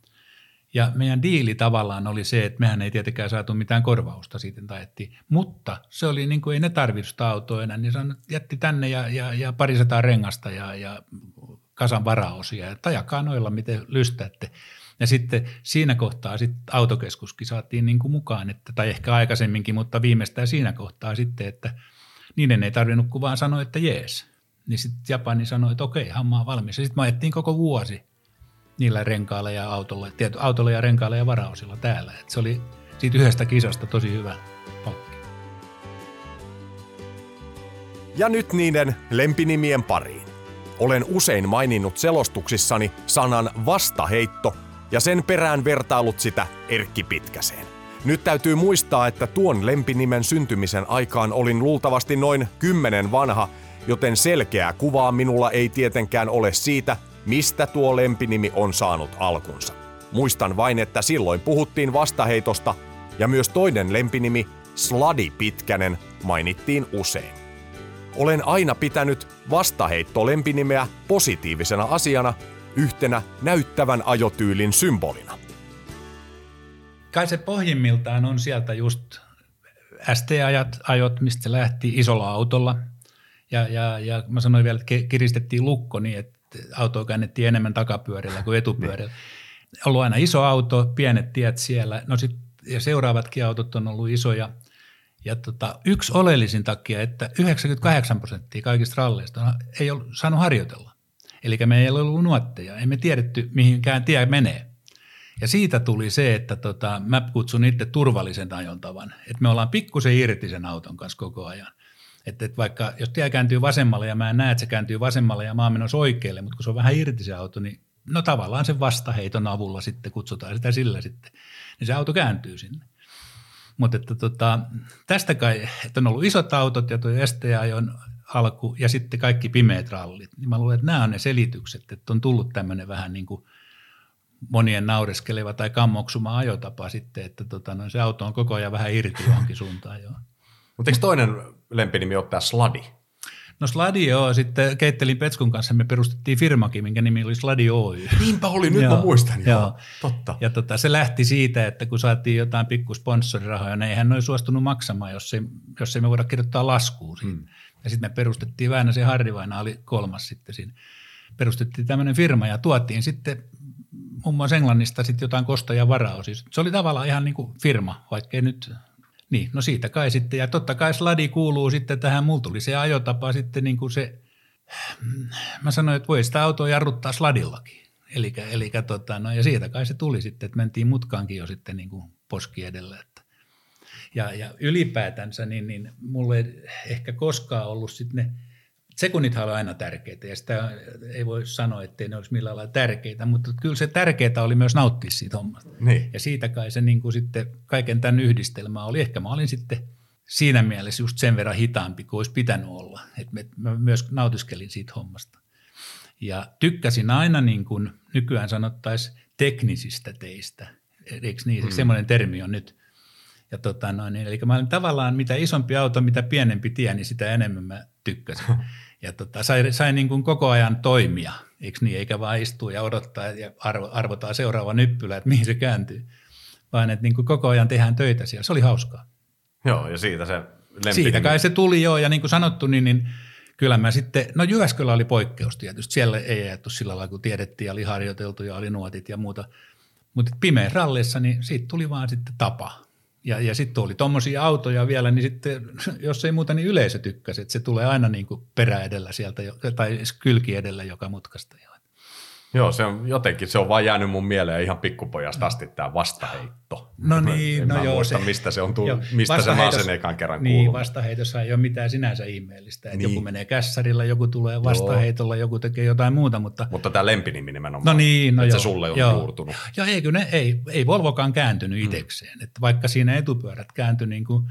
ja meidän diili tavallaan oli se, että mehän ei tietenkään saatu mitään korvausta siitä taettiin. Mutta se oli niin kuin ei ne tarvitse sitä autoa enää, niin sanoi, jätti tänne ja, ja, ja parisataa rengasta ja, ja kasan varaosia, että ajakaa noilla miten lystätte. Ja sitten siinä kohtaa sitten autokeskuskin saatiin niin kuin mukaan, että, tai ehkä aikaisemminkin, mutta viimeistään siinä kohtaa sitten, että niiden ei tarvinnut kuin vaan sanoa, että jees. Niin sitten Japani sanoi, että okei, hamma on valmis. Ja sitten me koko vuosi niillä renkailla ja autolla, tiety, autolla ja renkailla ja varaosilla täällä. Et se oli siitä yhdestä kisasta tosi hyvä pakki. Ja nyt niiden lempinimien pariin. Olen usein maininnut selostuksissani sanan vastaheitto ja sen perään vertailut sitä Erkki Pitkäseen. Nyt täytyy muistaa, että tuon lempinimen syntymisen aikaan olin luultavasti noin kymmenen vanha, joten selkeää kuvaa minulla ei tietenkään ole siitä, mistä tuo lempinimi on saanut alkunsa. Muistan vain, että silloin puhuttiin vastaheitosta ja myös toinen lempinimi, Sladi Pitkänen, mainittiin usein. Olen aina pitänyt vastaheitto-lempinimeä positiivisena asiana, yhtenä näyttävän ajotyylin symbolina. Kai se pohjimmiltaan on sieltä just ST-ajat, ajot, mistä lähti isolla autolla. Ja, ja, ja mä sanoin vielä, että kiristettiin lukko niin, että autoa käännettiin enemmän takapyörillä kuin etupyörillä. Niin. Ollut aina iso auto, pienet tiet siellä, no sit, ja seuraavatkin autot on ollut isoja. Ja tota, yksi oleellisin takia, että 98 prosenttia kaikista ralleista ei ole saanut harjoitella. Eli me ei ollut nuotteja, emme tiedetty mihinkään tie menee. Ja siitä tuli se, että tota, mä kutsun itse turvallisen ajontavan. Että me ollaan pikkusen irti sen auton kanssa koko ajan. Että, että vaikka jos tie kääntyy vasemmalle ja mä en näe, että se kääntyy vasemmalle ja mä oon oikealle, mutta kun se on vähän irti se auto, niin no tavallaan sen vastaheiton avulla sitten kutsutaan sitä sillä sitten, niin se auto kääntyy sinne. Mutta että tota, tästä kai, että on ollut isot autot ja tuo STA on alku ja sitten kaikki pimeät rallit, niin mä luulen, että nämä on ne selitykset, että on tullut tämmöinen vähän niin kuin monien naureskeleva tai kammoksuma ajotapa sitten, että tota, no, se auto on koko ajan vähän irti johonkin suuntaan. Joo. Mutta eikö toinen lempinimi ole tämä Sladi? No Sladi joo, sitten Keittelin Petskun kanssa me perustettiin firmakin, minkä nimi oli Sladi Oy. Niinpä oli, nyt joo, mä muistan joo. joo. Totta. Ja tota, se lähti siitä, että kun saatiin jotain pikku sponsorirahoja, niin eihän ne olisi suostunut maksamaan, jos ei, jos ei me voida kirjoittaa laskuun Hmm. Ja sitten me perustettiin, Väänäsen Harri Vaina oli kolmas sitten siinä. Perustettiin tämmöinen firma ja tuotiin sitten muun muassa Englannista sitten jotain kosta- ja varaosia. Se oli tavallaan ihan niin kuin firma, vaikkei nyt niin, no siitä kai sitten. Ja totta kai sladi kuuluu sitten tähän. Mulla tuli se ajotapa sitten niin kuin se, mä sanoin, että voi sitä autoa jarruttaa sladillakin. Eli, eli tota, no, ja siitä kai se tuli sitten, että mentiin mutkaankin jo sitten niin kuin poski edellä. Että. Ja, ja ylipäätänsä, niin, niin mulle ei ehkä koskaan ollut sitten ne – sekunnithan on aina tärkeitä ja sitä ei voi sanoa, ettei ne olisi millään lailla tärkeitä, mutta kyllä se tärkeää oli myös nauttia siitä hommasta. Niin. Ja siitä kai se niin kuin sitten kaiken tämän yhdistelmä oli. Ehkä mä olin sitten siinä mielessä just sen verran hitaampi kuin olisi pitänyt olla. Että mä myös nautiskelin siitä hommasta. Ja tykkäsin aina niin kuin nykyään sanottaisiin teknisistä teistä. Eikö niin? Mm. Semmoinen termi on nyt. Ja tota noin, eli mä olin tavallaan mitä isompi auto, mitä pienempi tie, niin sitä enemmän mä tykkäsin. ja tota, sai, sai niin kuin koko ajan toimia, eikö niin, eikä vaan istua ja odottaa ja arvo, arvotaan seuraava nyppylä, että mihin se kääntyy, vaan että niin kuin koko ajan tehdään töitä siellä. Se oli hauskaa. Joo, ja siitä se lempi. Siitä kai se tuli joo, ja niin kuin sanottu, niin, niin kyllä mä sitten, no Jyväskylä oli poikkeus tietysti, siellä ei ajettu sillä lailla, kun tiedettiin ja oli harjoiteltu ja oli nuotit ja muuta, mutta pimeä rallissa, niin siitä tuli vaan sitten tapa. Ja, ja sitten oli tuommoisia autoja vielä, niin sitten jos ei muuta, niin yleisö tykkäsi, että se tulee aina niin kuin perä edellä sieltä, tai kylki edellä joka mutkasta. Joo, se on jotenkin, se on vaan jäänyt mun mieleen ihan pikkupojasta asti tämä vastaheitto. No niin, en no joo. Muista, se, mistä se on tullut, mistä se mä sen ekan kerran Niin, kuullut. vastaheitossa ei ole mitään sinänsä ihmeellistä. Että niin. Joku menee kässarilla, joku tulee vastaheitolla, joo. joku tekee jotain muuta. Mutta, mutta tämä lempinimi nimenomaan, no niin, no että joo, se sulle on joo. juurtunut. Joo, ei, ne, ei, ei Volvokaan kääntynyt hmm. itsekseen. Että vaikka siinä etupyörät kääntyi niin kuin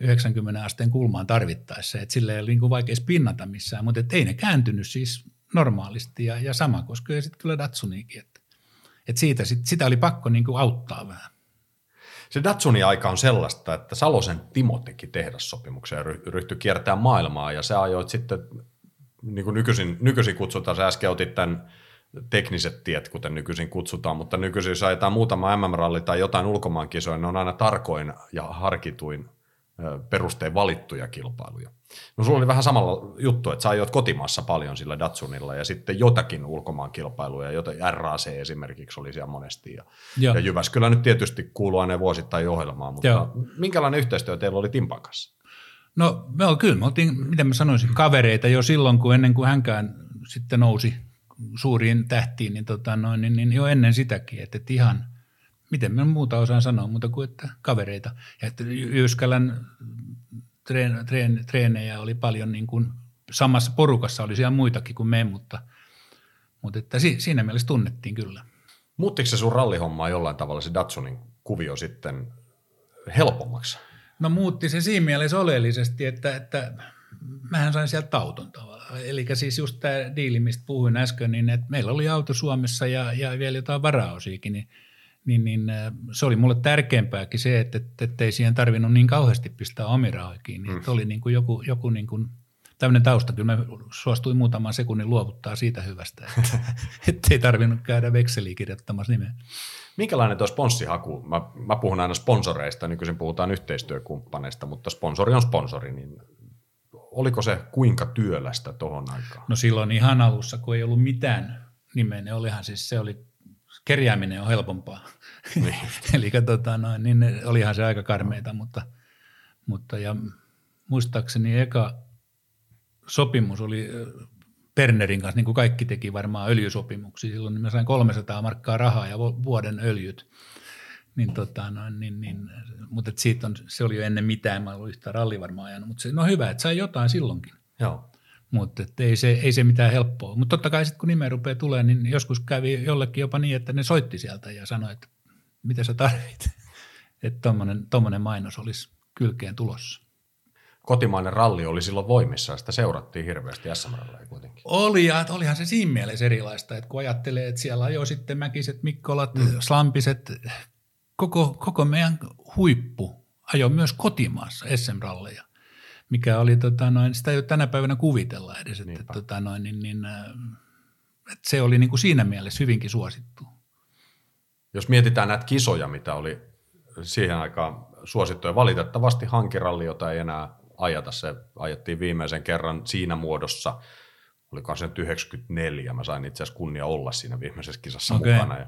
90 asteen kulmaan tarvittaessa, että sille ei ole niin kuin vaikea spinnata missään, mutta ei ne kääntynyt siis normaalisti ja, ja sama koskee sitten kyllä Datsuniikin. Että, että siitä, sit, sitä oli pakko niin kuin auttaa vähän. Se Datsunin aika on sellaista, että Salosen Timo teki tehdassopimuksen ja ryhtyi kiertää maailmaa ja sä ajoit sitten, niin kuin nykyisin, nykyisin kutsutaan, sä äsken otit tämän tekniset tiet, kuten nykyisin kutsutaan, mutta nykyisin jos ajetaan muutama MM-ralli tai jotain ulkomaankisoja, ne on aina tarkoin ja harkituin perustein valittuja kilpailuja. No sulla oli vähän samalla juttu, että sä ajoit kotimaassa paljon sillä Datsunilla ja sitten jotakin ulkomaan kilpailuja, jota RAC esimerkiksi oli siellä monesti. Ja, ja Jyväskylä nyt tietysti kuuluu aina vuosittain ohjelmaan, mutta Joo. minkälainen yhteistyö teillä oli Timpan kanssa? No me on, kyllä, me oltiin, miten mä sanoisin, kavereita jo silloin, kun ennen kuin hänkään sitten nousi suuriin tähtiin, niin, tota noin, niin, niin jo ennen sitäkin, että, että ihan, miten mä muuta osaan sanoa, muuta kuin että kavereita. Ja että Jyskälän treen, treen, treenejä oli paljon niin kuin, samassa porukassa oli siellä muitakin kuin me, mutta, mutta että si, siinä mielessä tunnettiin kyllä. Muuttiko se sun rallihommaa jollain tavalla se Datsunin kuvio sitten helpommaksi? No muutti se siinä mielessä oleellisesti, että, että mähän sain sieltä auton tavallaan. Eli siis just tämä diili, mistä puhuin äsken, niin että meillä oli auto Suomessa ja, ja vielä jotain varaosiakin, niin – niin, niin äh, se oli mulle tärkeämpääkin se, että, että ei siihen tarvinnut niin kauheasti pistää omirauhakin. Niin, mm. Oli niin kuin joku, joku niin kuin tämmöinen tausta. Kyllä mä suostuin muutaman sekunnin luovuttaa siitä hyvästä, että ei tarvinnut käydä vekseliä kirjoittamassa nimeä. Minkälainen tuo sponssihaku? Mä, mä puhun aina sponsoreista, nykyisin puhutaan yhteistyökumppaneista, mutta sponsori on sponsori, niin oliko se kuinka työlästä tuohon aikaan? No silloin ihan alussa, kun ei ollut mitään nimeä, niin olihan siis se oli kerjääminen on helpompaa. Niin. Eli tota, noin, niin olihan se aika karmeita, mutta, mutta ja muistaakseni eka sopimus oli Ternerin kanssa, niin kuin kaikki teki varmaan öljysopimuksia. Silloin niin mä sain 300 markkaa rahaa ja vuoden öljyt. Niin, tota, noin, niin, niin, mutta siitä on, se oli jo ennen mitään, mä olin yhtä ralli varmaan ajanut, mutta se, no hyvä, että sai jotain silloinkin. Joo. Mutta ei se, ei se mitään helppoa. Mutta totta kai sitten kun nimeä rupeaa tulemaan, niin joskus kävi jollekin jopa niin, että ne soitti sieltä ja sanoi, että mitä sä tarvit. Että tuommoinen mainos olisi kylkeen tulossa. Kotimainen ralli oli silloin voimissa sitä seurattiin hirveästi sm kuitenkin. Oli ja olihan se siinä mielessä erilaista, että kun ajattelee, että siellä ajoi sitten Mäkiset, Mikkolat, mm. Slampiset, koko, koko meidän huippu ajoi myös kotimaassa SM-ralleja mikä oli, tota noin, sitä ei ole tänä päivänä kuvitella edes, että, tota noin, niin, niin, äh, että se oli niin kuin siinä mielessä hyvinkin suosittu. Jos mietitään näitä kisoja, mitä oli siihen aikaan suosittuja, valitettavasti hankiralli, jota ei enää ajata, se ajettiin viimeisen kerran siinä muodossa, oliko se nyt 94, mä sain itse asiassa kunnia olla siinä viimeisessä kisassa okay. mukana, ja,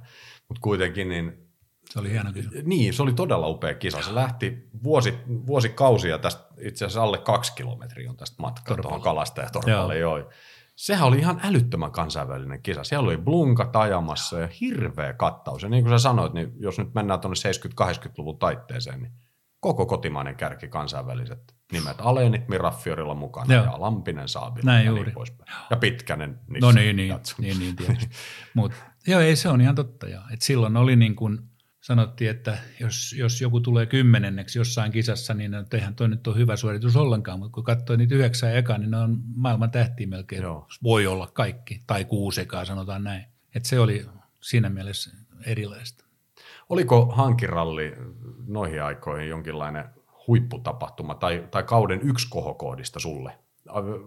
mutta kuitenkin niin se oli hieno kisa. Niin, se oli todella upea kisa. Se lähti vuosi, vuosikausia tästä, itse asiassa alle kaksi kilometriä on tästä matkaa tuohon kalastajatorpalle. Joo. Joo. Sehän oli ihan älyttömän kansainvälinen kisa. Siellä oli blunka tajamassa ja hirveä kattaus. Ja niin kuin sä sanoit, niin jos nyt mennään tuonne 70-80-luvun taitteeseen, niin koko kotimainen kärki kansainväliset nimet. Alenit Miraffiorilla mukana Joo. ja Lampinen Saabilla Näin ja niin juuri. niin poispäin. Ja Pitkänen Nissan. No niin, niin, niin, niin tietysti. Mut, joo, ei se on ihan totta. Ja, et silloin oli niin kuin – sanottiin, että jos, jos joku tulee kymmenenneksi jossain kisassa, niin no, eihän toi nyt ole hyvä suoritus ollenkaan, mutta kun katsoo niitä yhdeksää ekaa, niin ne on maailman tähtiä melkein. Joo. Voi olla kaikki, tai kuusi ekaa, sanotaan näin. Että se oli siinä mielessä erilaista. Oliko hankiralli noihin aikoihin jonkinlainen huipputapahtuma tai, tai kauden yksi kohokohdista sulle?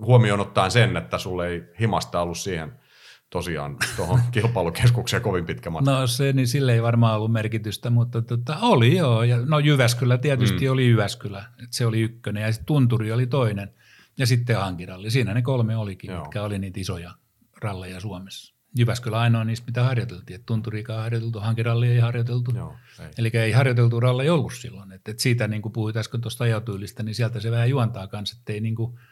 Huomioon ottaen sen, että sulle ei himasta ollut siihen – tosiaan tuohon kilpailukeskukseen kovin pitkä matka. No se, niin sille ei varmaan ollut merkitystä, mutta tota, oli joo. Ja, no Jyväskylä tietysti mm. oli Jyväskylä, että se oli ykkönen ja sitten Tunturi oli toinen ja sitten Hankiralli. Siinä ne kolme olikin, joo. mitkä oli niitä isoja ralleja Suomessa. Jyväskylä ainoa niistä, mitä harjoiteltiin. Että tunturiikaan harjoiteltu, hankiralli ei harjoiteltu. Joo, ei. Eli ei harjoiteltu ralleja ollut silloin. Et, et siitä, niin kuin puhuit äsken tuosta ajotyylistä, niin sieltä se vähän juontaa kanssa, että ei niin kuin –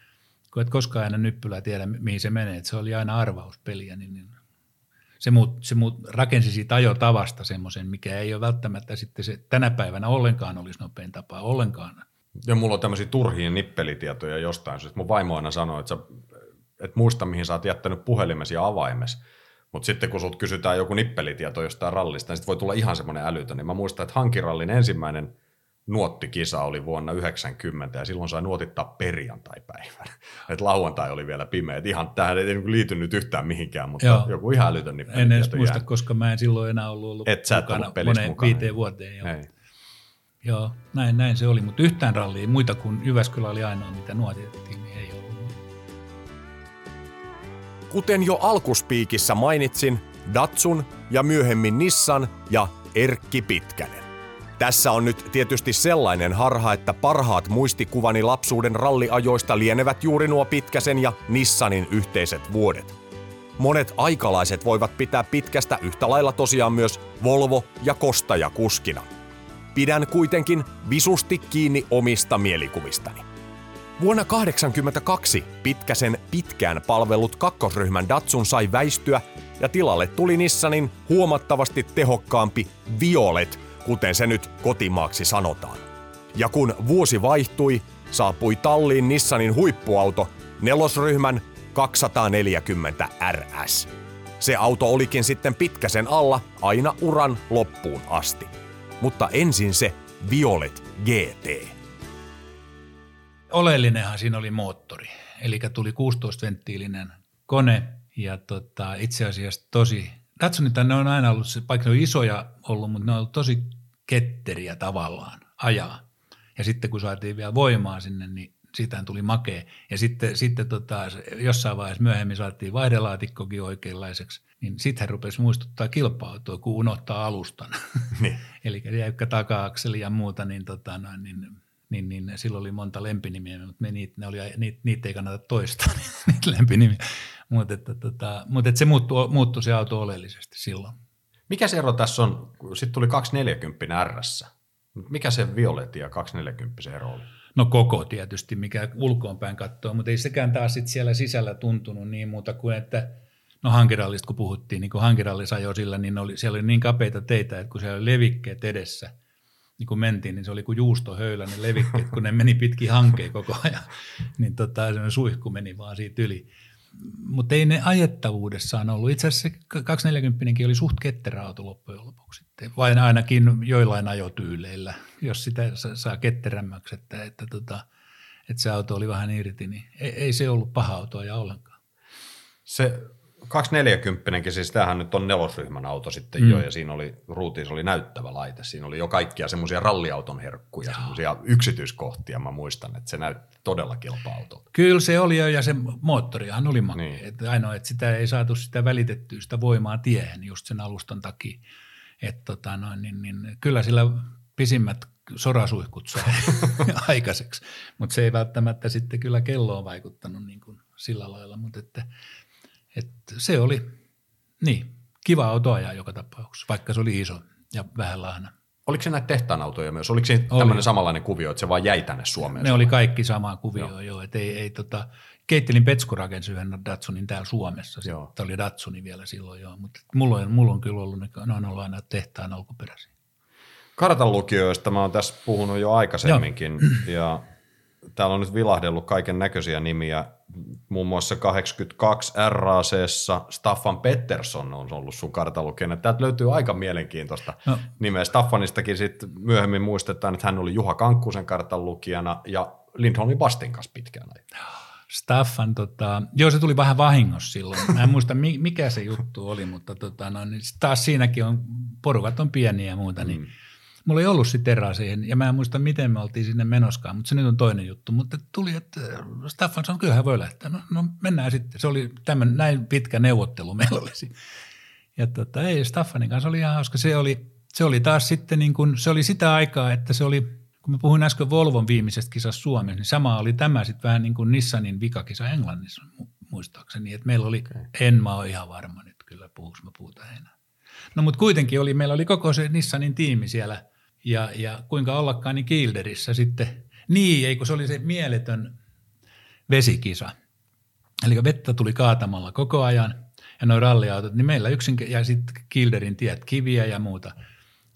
kun et koskaan aina nyppylää tiedä, mihin se menee, että se oli aina arvauspeliä, niin, niin se, muut, se muut rakensi siitä ajotavasta semmoisen, mikä ei ole välttämättä sitten se tänä päivänä ollenkaan olisi nopein tapa, ollenkaan. Ja mulla on tämmöisiä turhia nippelitietoja jostain syystä. Mun vaimo aina sanoi, että sä et muista, mihin sä oot jättänyt puhelimesi ja avaimesi. Mutta sitten kun sulta kysytään joku nippelitieto jostain rallista, niin sitten voi tulla ihan semmoinen älytön. Niin mä muistan, että hankirallin ensimmäinen nuottikisa oli vuonna 90 ja silloin sai nuotittaa perjantai-päivänä. Et lauantai oli vielä pimeä. Et ihan tähän ei niinku liity nyt yhtään mihinkään, mutta Joo. joku ihan älytön niin En edes muista, jää. koska mä en silloin enää ollut, ollut Et sä mukana ollut moneen mukana. viiteen vuoteen. Joo. Ei. Joo, näin, näin se oli, mutta yhtään rallia, muita kuin Jyväskylä oli ainoa, mitä nuotitettiin, niin ei ollut. Kuten jo alkuspiikissä mainitsin, Datsun ja myöhemmin Nissan ja Erkki Pitkänen. Tässä on nyt tietysti sellainen harha, että parhaat muistikuvani lapsuuden ralliajoista lienevät juuri nuo Pitkäsen ja Nissanin yhteiset vuodet. Monet aikalaiset voivat pitää pitkästä yhtä lailla tosiaan myös Volvo- ja Kostaja-kuskina. Pidän kuitenkin visusti kiinni omista mielikuvistani. Vuonna 1982 Pitkäsen pitkään palvellut kakkosryhmän Datsun sai väistyä ja tilalle tuli Nissanin huomattavasti tehokkaampi Violet kuten se nyt kotimaaksi sanotaan. Ja kun vuosi vaihtui, saapui talliin Nissanin huippuauto, nelosryhmän 240 RS. Se auto olikin sitten pitkäsen alla aina uran loppuun asti. Mutta ensin se Violet GT. Oleellinenhan siinä oli moottori. Eli tuli 16-venttiilinen kone ja tota, itse asiassa tosi Datsunit ne on aina ollut, vaikka ne on isoja ollut, mutta ne on ollut tosi ketteriä tavallaan ajaa. Ja sitten kun saatiin vielä voimaa sinne, niin siitä tuli makea. Ja sitten, sitten tota, jossain vaiheessa myöhemmin saatiin vaihdelaatikkokin oikeanlaiseksi, niin sitten hän rupesi muistuttaa kilpa-autoa, kun unohtaa alustan. Niin. Eli jäykkä taka-akseli ja muuta, niin, tota, noin, niin, niin, niin, silloin oli monta lempinimiä, mutta me niitä, ne oli, niitä, niitä ei kannata toistaa, niitä lempinimiä. Mutta, että, tota, mutta että se muuttui, muuttui se auto oleellisesti silloin. Mikä se ero tässä on? Sitten tuli 240 RS. Mikä se Violetti ja 240 ero oli? No koko tietysti, mikä ulkoonpäin katsoo, mutta ei sekään taas sit siellä sisällä tuntunut niin muuta kuin, että no hankirallista kun puhuttiin, niin kun hankirallis ajoi sillä, niin oli, siellä oli niin kapeita teitä, että kun siellä oli levikkeet edessä, niin kun mentiin, niin se oli kuin juustohöylä ne levikkeet, kun ne meni pitkin hankeen koko ajan, niin tota, suihku meni vaan siitä yli mutta ei ne ajettavuudessaan ollut. Itse asiassa se 240 oli suht ketterä auto loppujen lopuksi. Sitten. Vai ainakin joillain ajotyyleillä, jos sitä saa ketterämmäksi, että, että, tota, että se auto oli vähän irti, niin ei, ei se ollut paha auto ja ollenkaan. Se 240 siis tämähän nyt on nelosryhmän auto sitten mm. jo, ja siinä oli, ruutiissa oli näyttävä laite. Siinä oli jo kaikkia semmoisia ralliauton herkkuja, semmoisia yksityiskohtia, mä muistan, että se näytti todella kilpa-autolta. Kyllä se oli jo, ja se moottorihan oli makea. Niin. Että ainoa, että sitä ei saatu sitä välitettyä sitä voimaa tiehen just sen alustan takia. Että tota noin, niin, niin, kyllä sillä pisimmät sorasuihkut sai aikaiseksi, mutta se ei välttämättä sitten kyllä kelloon vaikuttanut niin kuin sillä lailla, mutta että – et se oli, niin, kiva auto ajaa joka tapauksessa, vaikka se oli iso ja vähän lahna. Oliko se näitä tehtaan autoja myös? Oliko se oli. tämmöinen samanlainen kuvio, että se vaan jäi tänne Suomeen? Ne oli kaikki sama kuvio, joo. joo että ei, ei tota, Keittelin Petsku rakensi yhden Datsunin täällä Suomessa. Tämä oli Datsuni vielä silloin joo, mutta mulla on, mulla on kyllä ollut, ne, ne on ollut aina tehtaan alkuperäisiä. Kartanlukijoista mä oon tässä puhunut jo aikaisemminkin joo. ja täällä on nyt vilahdellut kaiken näköisiä nimiä muun muassa 82 RAC Staffan Pettersson on ollut sun kartalukijana. Täältä löytyy aika mielenkiintoista no. nimeä. Staffanistakin sitten myöhemmin muistetaan, että hän oli Juha Kankkusen kartalukijana ja Lindholmin Bastin kanssa pitkään ajan. Staffan, tota, joo se tuli vähän vahingossa silloin. Mä en muista mikä se juttu oli, mutta tota, no, niin taas siinäkin on, porukat on pieniä ja muuta, niin mm Mulla ei ollut sitten eraa siihen, ja mä en muista, miten me oltiin sinne menoskaan, mutta se nyt on toinen juttu. Mutta tuli, että Staffan sanoi, kyllähän voi lähteä. No, no mennään sitten. Se oli tämmöinen näin pitkä neuvottelu meillä olisi. Ja tota, ei, Staffanin kanssa oli ihan hauska. Se oli, se oli taas sitten niin kuin, se oli sitä aikaa, että se oli, kun mä puhuin äsken Volvon viimeisestä kisasta Suomessa, niin sama oli tämä sitten vähän niin kuin Nissanin vikakisa Englannissa muistaakseni. Että meillä oli, okay. en mä ole ihan varma nyt kyllä, puhuks mä puhuta enää. No mutta kuitenkin oli, meillä oli koko se Nissanin tiimi siellä – ja, ja kuinka ollakaan, niin Kilderissä sitten, niin, eikö se oli se mieletön vesikisa. Eli vettä tuli kaatamalla koko ajan ja nuo ralliautot, niin meillä yksin, ja sitten Kilderin tiet, kiviä ja muuta,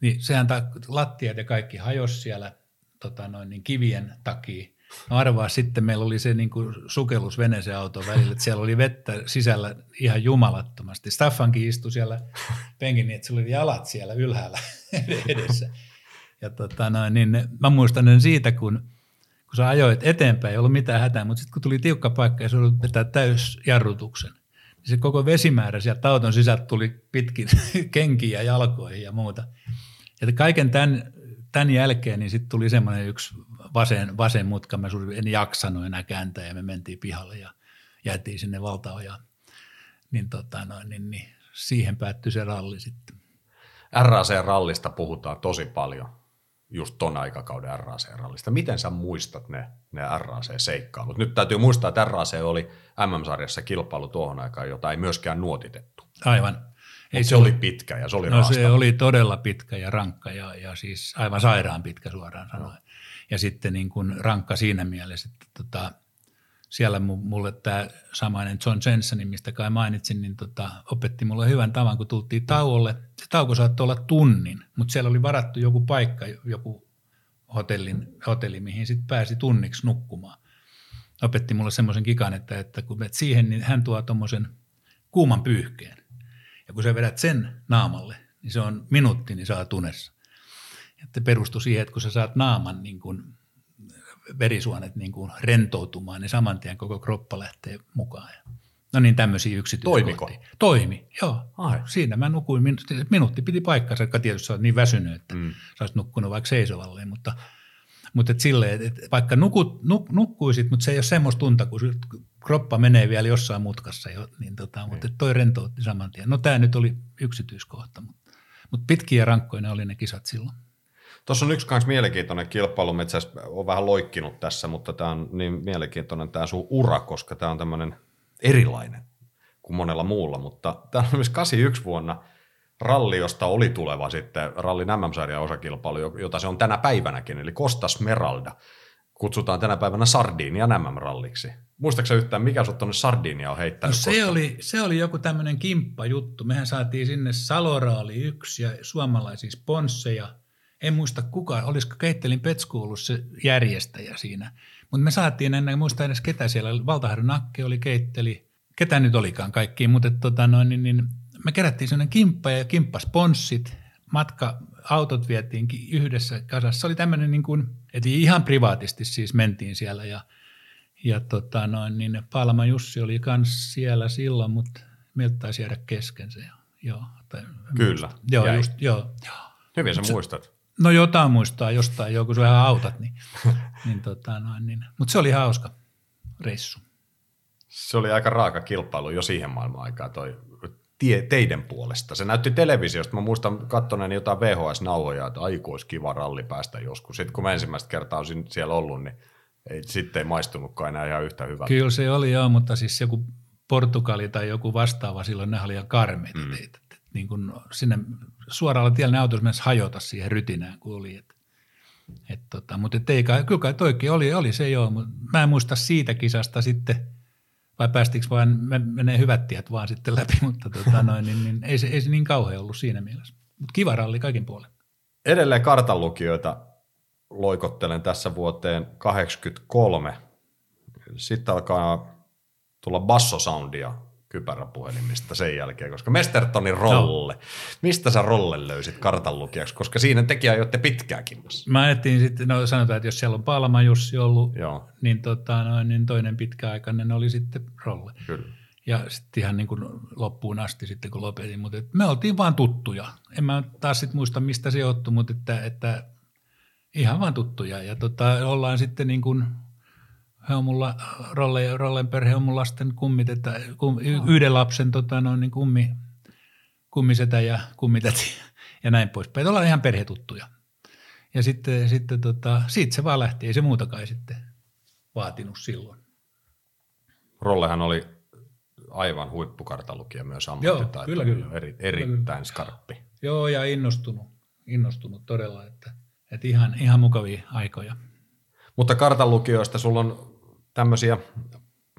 niin sehän ta, lattiat ja kaikki hajos siellä tota noin, niin kivien takia. No arvaa sitten, meillä oli se niin kuin sukellus auto välillä, että siellä oli vettä sisällä ihan jumalattomasti. Staffankin istui siellä penkin niin, että sillä oli jalat siellä ylhäällä edessä. Ja tota noin, niin mä muistan siitä, kun, kun sä ajoit eteenpäin, ei ollut mitään hätää, mutta sitten kun tuli tiukka paikka ja se oli vetää täysjarrutuksen, niin se koko vesimäärä sieltä auton sisältä tuli pitkin kenkiin ja jalkoihin ja muuta. Ja kaiken tämän, tämän jälkeen niin sitten tuli semmoinen yksi vasen, vasen mutka, mä en jaksanut enää kääntää ja me mentiin pihalle ja jäätiin sinne valtaojaan. Niin, tota, noin, niin, niin siihen päättyi se ralli sitten. RAC-rallista puhutaan tosi paljon just ton aikakauden RAC-rallista. Miten sä muistat ne, ne RAC-seikkailut? Nyt täytyy muistaa, että RAC oli MM-sarjassa kilpailu tuohon aikaan, jota ei myöskään nuotitettu. Aivan. Ei se, se oli pitkä ja se oli No raastava. se oli todella pitkä ja rankka ja, ja siis aivan sairaan pitkä suoraan sanoen. No. Ja sitten niin kuin rankka siinä mielessä, että tota, siellä mulle tämä samainen John Jensen, mistä kai mainitsin, niin tota, opetti mulle hyvän tavan, kun tultiin tauolle. Se tauko saattoi olla tunnin, mutta siellä oli varattu joku paikka, joku hotellin, hotelli, mihin sitten pääsi tunniksi nukkumaan. Opetti mulle semmoisen kikan, että, että kun menet siihen, niin hän tuo tuommoisen kuuman pyyhkeen. Ja kun sä vedät sen naamalle, niin se on minuutti, niin saa tunessa. Että perustui siihen, että kun sä saat naaman niin kuin verisuonet niin kuin rentoutumaan, niin saman tien koko kroppa lähtee mukaan. No niin, tämmöisiä yksityiskohtia. Toimiko? Toimi, joo. Ai. Siinä mä nukuin, minuutti piti paikkansa, joka tietysti olet niin väsynyt, että mm. sä olisit nukkunut vaikka seisovalleen, mutta, mutta et silleen, että vaikka nukut, nuk, nukkuisit, mutta se ei ole semmoista tunta, kun kroppa menee vielä jossain mutkassa, jo, niin tota, mm. mutta toi rentoutti saman tien. No tämä nyt oli yksityiskohta, mutta, mutta pitkiä ja rankkoja ne oli ne kisat silloin. Tuossa on yksi myös mielenkiintoinen kilpailu, mä itse on vähän loikkinut tässä, mutta tämä on niin mielenkiintoinen tämä sun ura, koska tämä on tämmöinen erilainen kuin monella muulla, mutta tämä on myös 81 vuonna ralli, josta oli tuleva sitten ralli mm-sarjan osakilpailu, jota se on tänä päivänäkin, eli Costa Smeralda. kutsutaan tänä päivänä Sardinia MM-ralliksi. Muistaaksä yhtään, mikä sut tuonne Sardinia on No heittänyt? se, koskaan? oli, se oli joku tämmöinen kimppajuttu. Mehän saatiin sinne Saloraali yksi ja suomalaisia sponsseja. En muista kuka, olisiko Keittelin Petsku ollut se järjestäjä siinä. Mutta me saatiin, en muista edes ketä siellä, Valtaharju Nakke oli Keitteli, ketä nyt olikaan kaikki, mutta tota noin, niin, niin, me kerättiin sellainen kimppa ja kimppasponssit, matka, autot vietiin yhdessä kasassa. Se oli tämmöinen niin kuin, että ihan privaatisti siis mentiin siellä ja, ja tota noin, niin Palma Jussi oli kans siellä silloin, mutta meiltä taisi jäädä kesken se. Joo, tai, Kyllä, Joo, jäi. just, joo, joo. Hyvin sä muistat. No jotain muistaa jostain, joku sä vähän autat, niin, niin, tota noin, niin. mutta se oli hauska reissu. Se oli aika raaka kilpailu jo siihen maailman aikaan toi tie, teidän puolesta. Se näytti televisiosta. Mä muistan katsoneeni jotain VHS-nauhoja, että aiku olisi kiva ralli päästä joskus. Sitten kun mä ensimmäistä kertaa olisin siellä ollut, niin ei, sitten ei maistunutkaan enää ihan yhtä hyvältä. Kyllä se oli joo, mutta siis joku Portugali tai joku vastaava silloin, ne oli ihan karmeita mm. teitä. Niin kun sinne suoralla tiellä ne autot mennessä hajota siihen rytinään, kun oli. Et, et tota, mutta et ei kai, kyllä kai toikin oli, oli se joo, mutta mä en muista siitä kisasta sitten, vai päästikö vaan, me menee hyvät tiet vaan sitten läpi, mutta tota noin, niin, niin, ei, se, ei se niin kauhean ollut siinä mielessä. Mutta kiva ralli kaikin puolin. Edelleen kartanlukijoita loikottelen tässä vuoteen 83. Sitten alkaa tulla bassosoundia kypäräpuhelimista sen jälkeen, koska Mestertonin rolle. No. Mistä sä rolle löysit kartanlukijaksi? Koska siinä tekijä pitkään kimmassa. Mä ajattelin sitten, no sanotaan, että jos siellä on Palma Jussi ollut, Joo, niin, tota, noin, niin toinen pitkäaikainen oli sitten Rolle. kyllä. Ja sitten ihan niin kuin loppuun asti sitten, kun lopetin. Mutta et me oltiin vaan tuttuja. En mä taas sitten muista, mistä se johtui, mutta että, että ihan vaan tuttuja. Ja tota, ollaan sitten niin kuin, he on mulla, Rolle, Rollen perhe on mun lasten kummit, että kum, yhden lapsen tota, noin, niin kummi, kummisetä ja kummitäti ja näin poispäin. Ollaan ihan perhetuttuja. Ja sitten, sitten tota, siitä se vaan lähti, ei se muutakaan sitten vaatinut silloin. Rollehan oli aivan huippukartanlukija myös ammattitaito. kyllä, kyllä. Eri, erittäin skarppi. Joo, ja innostunut, innostunut todella, että, että ihan, ihan mukavia aikoja. Mutta kartanlukijoista sulla on tämmöisiä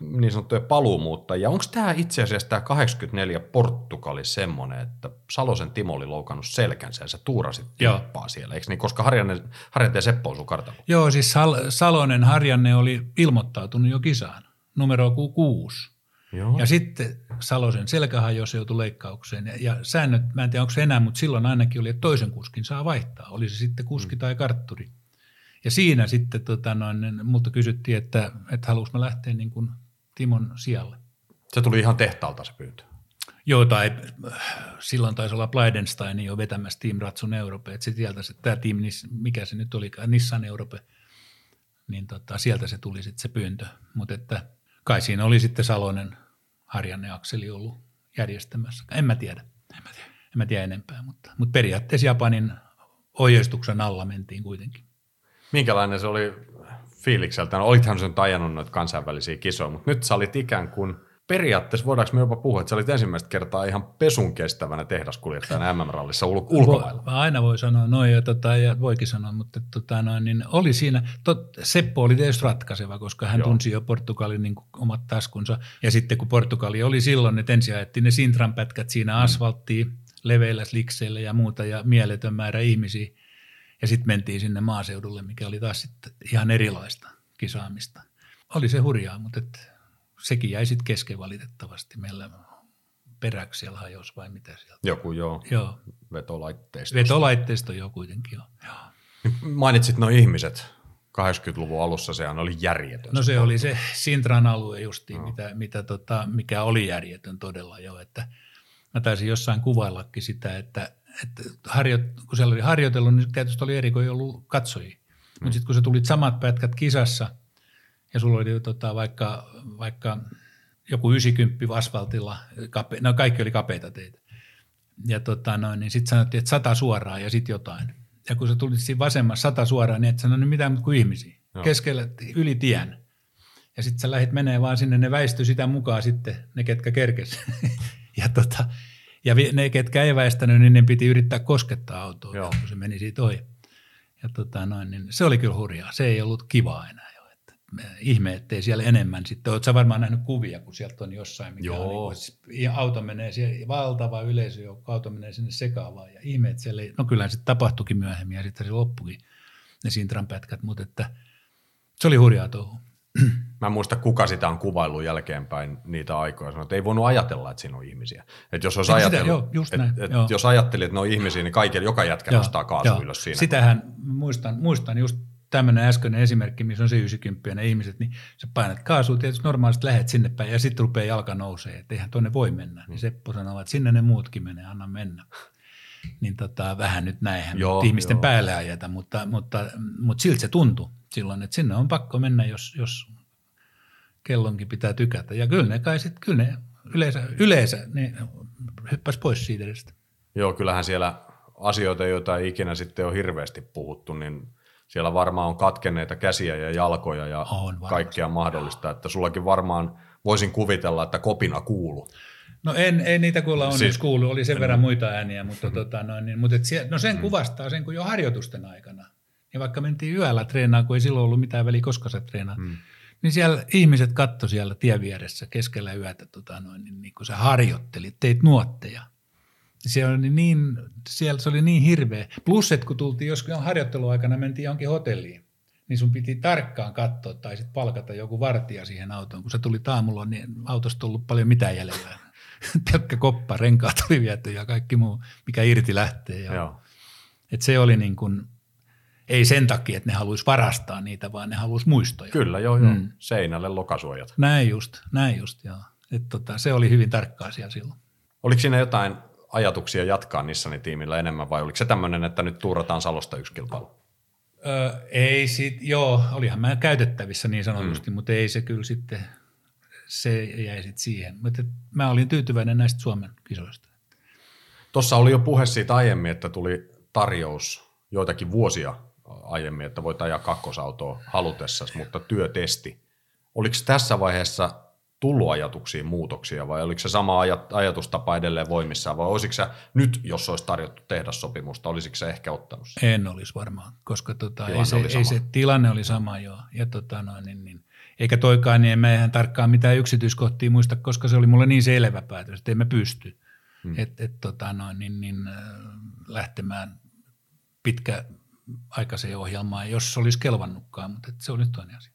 niin sanottuja paluumuuttajia. Onko tämä itse asiassa tämä 84 Portugali semmoinen, että Salosen Timo oli loukannut selkänsä ja sä tuurasit Joo. kimppaa siellä, eikö niin? Koska Harjanne, Harjanne ja Seppo on sun kartanlukija. Joo, siis Sal- Salonen Harjanne oli ilmoittautunut jo kisaan, numero ku- kuusi. Joo. Ja sitten Salosen selkä hajosi, joutui leikkaukseen. Ja, ja säännöt, mä en tiedä onko se enää, mutta silloin ainakin oli, että toisen kuskin saa vaihtaa. Oli se sitten kuski mm. tai kartturi. Ja siinä sitten tota noin, multa kysyttiin, että, että haluanko mä lähteä niin kuin Timon sijalle. Se tuli ihan tehtaalta se pyyntö. Joo, tai silloin taisi olla Bleidenstein jo vetämässä Team Ratsun Europe, että se sieltä se, tämä Nis- mikä se nyt oli, Nissan Europe, niin tota, sieltä se tuli sitten se pyyntö. Mutta että kai siinä oli sitten Salonen, Harjanne Akseli ollut järjestämässä. En mä tiedä, en mä tiedä, en mä tiedä enempää, mutta, mutta periaatteessa Japanin ohjeistuksen alla mentiin kuitenkin. Minkälainen se oli fiilikseltä? No, olithan sen ajanut noita kansainvälisiä kisoja, mutta nyt sä olit ikään kuin periaatteessa voidaanko me jopa puhua, että sä olit ensimmäistä kertaa ihan pesun kestävänä tehdaskuljettajana MM-rallissa ul- ulkomailla. Voi, aina voi sanoa noin ja, tota, ja voikin sanoa, mutta tota, noin, niin oli siinä, tot, Seppo oli tietysti ratkaiseva, koska hän Joo. Tunsi jo Portugalin niin kuin omat taskunsa. Ja sitten kun Portugali oli silloin, että ensin ajettiin ne Sintran pätkät siinä Mm. asfalttiin, leveillä slikseillä ja muuta ja mieletön määrä ihmisiä. Ja sitten mentiin sinne maaseudulle, mikä oli taas sitten ihan erilaista kisaamista. Oli se hurjaa, mutta et, sekin jäi sitten kesken valitettavasti. Meillä peräksi siellä hajosi vai mitä sieltä. Joku joo, Joo, vetolaitteisto. Vetolaitteisto jo kuitenkin jo. Joo. Mainitsit nuo ihmiset. 80-luvun alussa sehän oli järjetön. No se oli se Sintran alue justiin, no. mitä, mitä tota, mikä oli järjetön todella jo. Että mä taisin jossain kuvaillakin sitä, että, että harjo, kun siellä oli harjoitellut, niin tietysti oli eri, kun ei ollut katsojia. Mm. Mutta sitten kun sä tulit samat pätkät kisassa ja sulla oli tota, vaikka, vaikka joku 90 asfaltilla, kape, no kaikki oli kapeita teitä. Ja tota noin, niin sitten sanottiin, että sata suoraan ja sitten jotain. Ja kun sä tulit siinä vasemmassa sata suoraan, niin et sanonut mitään muuta kuin ihmisiä. Joo. Joo. Keskellä yli tien. Ja sitten sä lähit menee vaan sinne, ne väistyi sitä mukaan sitten, ne ketkä kerkes. ja, tota, ja ne, ketkä ei väistänyt, niin ne piti yrittää koskettaa autoa, Joo. kun se meni siitä ohi. Ja tota noin, niin se oli kyllä hurjaa. Se ei ollut kivaa enää. ihme, ettei siellä enemmän sitten. Oletko varmaan nähnyt kuvia, kun sieltä on jossain, mikä Joo. on, niin kuin, auto menee siellä, valtava yleisö, joka auto menee sinne sekaavaan ja ihme, että siellä ei, no kyllähän sitten tapahtuikin myöhemmin ja sitten se loppukin ne Sintran pätkät, mutta että se oli hurjaa touhu. Mä en muista, kuka sitä on kuvaillut jälkeenpäin niitä aikoja. Sanoi, että ei voinut ajatella, että siinä on ihmisiä. Että jos, olisi Sitä, ajatellut, joo, just et, näin, et, joo. jos ajatteli, että ne on ihmisiä, niin kaikilla, joka jätkä nostaa kaasu ylös siinä. Sitähän muistan, muistan just tämmöinen äskeinen esimerkki, missä on se 90 ne ihmiset, niin sä painat kaasua, tietysti normaalisti lähet sinne päin ja sitten rupeaa jalka nousee, että eihän tuonne voi mennä. Mm. Niin Seppo sanoo, että sinne ne muutkin menee, anna mennä. Niin tota, vähän nyt näinhän Joo, joo, ihmisten joo. päälle ajeta, mutta, mutta, mutta siltä se tuntui silloin, että sinne on pakko mennä, jos, jos kellonkin pitää tykätä. Ja kyllä ne kai sitten, kyllä ne yleensä, yleensä ne hyppäs pois siitä edestä. Joo, kyllähän siellä asioita, joita ei ikinä sitten ole hirveästi puhuttu, niin siellä varmaan on katkenneita käsiä ja jalkoja ja On kaikkea mahdollista. Että sullakin varmaan voisin kuvitella, että kopina kuuluu. No en, en niitä kuulla onneksi Siis- kuullut, oli sen verran muita ääniä, mutta, tota, noin, niin, mutta et sie, no sen kuvastaa sen, kun jo harjoitusten aikana, niin vaikka mentiin yöllä treenaan, kun ei silloin ollut mitään väliä, koska sä treenaat, mm. Niin siellä ihmiset katto siellä tien vieressä keskellä yötä, tota, noin, niin, niin kun sä harjoittelit, teit nuotteja. Siellä oli niin, siellä se oli niin hirveä. Plus, että kun tultiin joskus harjoitteluaikana, mentiin johonkin hotelliin, niin sun piti tarkkaan katsoa tai sitten palkata joku vartija siihen autoon. Kun sä tuli aamulla, niin autosta ollut paljon mitään jäljellä. Pelkkä koppa, renkaat oli viety ja kaikki muu, mikä irti lähtee. Ja, Joo. et se oli niin kuin, ei sen takia, että ne haluaisi varastaa niitä, vaan ne haluaisi muistoja. Kyllä, joo, joo. Mm. Seinälle lokasuojat. Näin just, näin just, joo. Et tota, se oli hyvin tarkkaa siellä silloin. Oliko siinä jotain ajatuksia jatkaa Nissanin tiimillä enemmän vai oliko se tämmöinen, että nyt tuurataan Salosta yksi kilpailu? Ö, ei sit, joo, olihan mä käytettävissä niin sanotusti, mm. mutta ei se kyllä sitten, se jäi sitten siihen. Mutta mä olin tyytyväinen näistä Suomen kisoista. Tuossa oli jo puhe siitä aiemmin, että tuli tarjous joitakin vuosia aiemmin, että voit ajaa kakkosautoa halutessasi, mutta työtesti. Oliko tässä vaiheessa tullut ajatuksiin muutoksia vai oliko se sama ajat, ajatustapa edelleen voimissaan vai olisiko se nyt, jos olisi tarjottu tehdassopimusta, olisiko se ehkä ottanut sen? En olisi varmaan, koska tota, Tilanne ei, se, oli ei se tilanne oli sama joo. Ja tota, no, niin, niin. Eikä toikaan, niin en mä ihan tarkkaan mitään yksityiskohtia muista, koska se oli mulle niin selvä päätös, että emme pysty hmm. et, et, tota, no, niin, niin, äh, lähtemään pitkäaikaiseen ohjelmaan, jos se olisi kelvannutkaan, mutta et se on nyt toinen asia.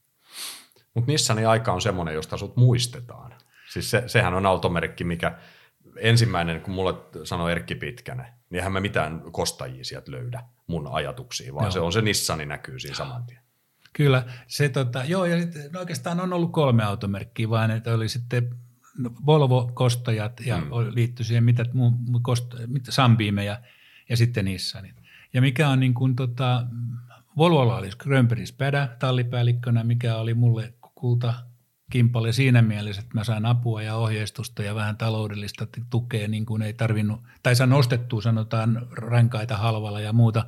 Mutta Nissanin aika on semmoinen, josta sut muistetaan. Siis se, sehän on automerkki, mikä ensimmäinen, kun mulle sanoi Erkki Pitkänen, niin eihän mä mitään kostajia sieltä löydä mun ajatuksiin, vaan Joo. se on se Nissani näkyy siinä saman tien. Kyllä, se tota, joo, ja sitten no oikeastaan on ollut kolme automerkkiä, vaan että oli sitten no, Volvo-kostajat ja mm. liittyi siihen mitä, muu kost, mitä Sambiime ja, ja sitten Nissanit. Ja mikä on niin kuin tota, Volvolla oli Grönbergis Pädä tallipäällikkönä, mikä oli mulle kulta kimpale siinä mielessä, että mä sain apua ja ohjeistusta ja vähän taloudellista tukea, niin kuin ei tarvinnut, tai sain ostettua sanotaan rankaita halvalla ja muuta.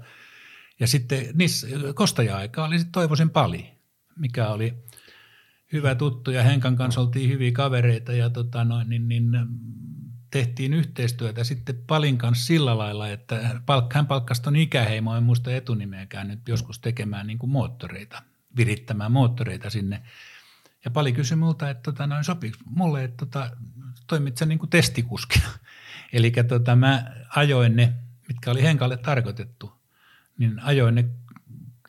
Ja sitten niissä kostaja-aika oli sitten Toivosen Pali, mikä oli hyvä tuttu ja Henkan kanssa oltiin hyviä kavereita ja tota noin, niin, niin, tehtiin yhteistyötä sitten Palin kanssa sillä lailla, että hän palkkasi tuon ikäheimo, en muista etunimeäkään nyt joskus tekemään niin kuin moottoreita, virittämään moottoreita sinne. Ja Pali kysyi multa, että tota, noin sopiiko mulle, että tota, toimit sä niin kuin testikuskina. Eli tota, mä ajoin ne, mitkä oli Henkalle tarkoitettu, niin ajoin ne,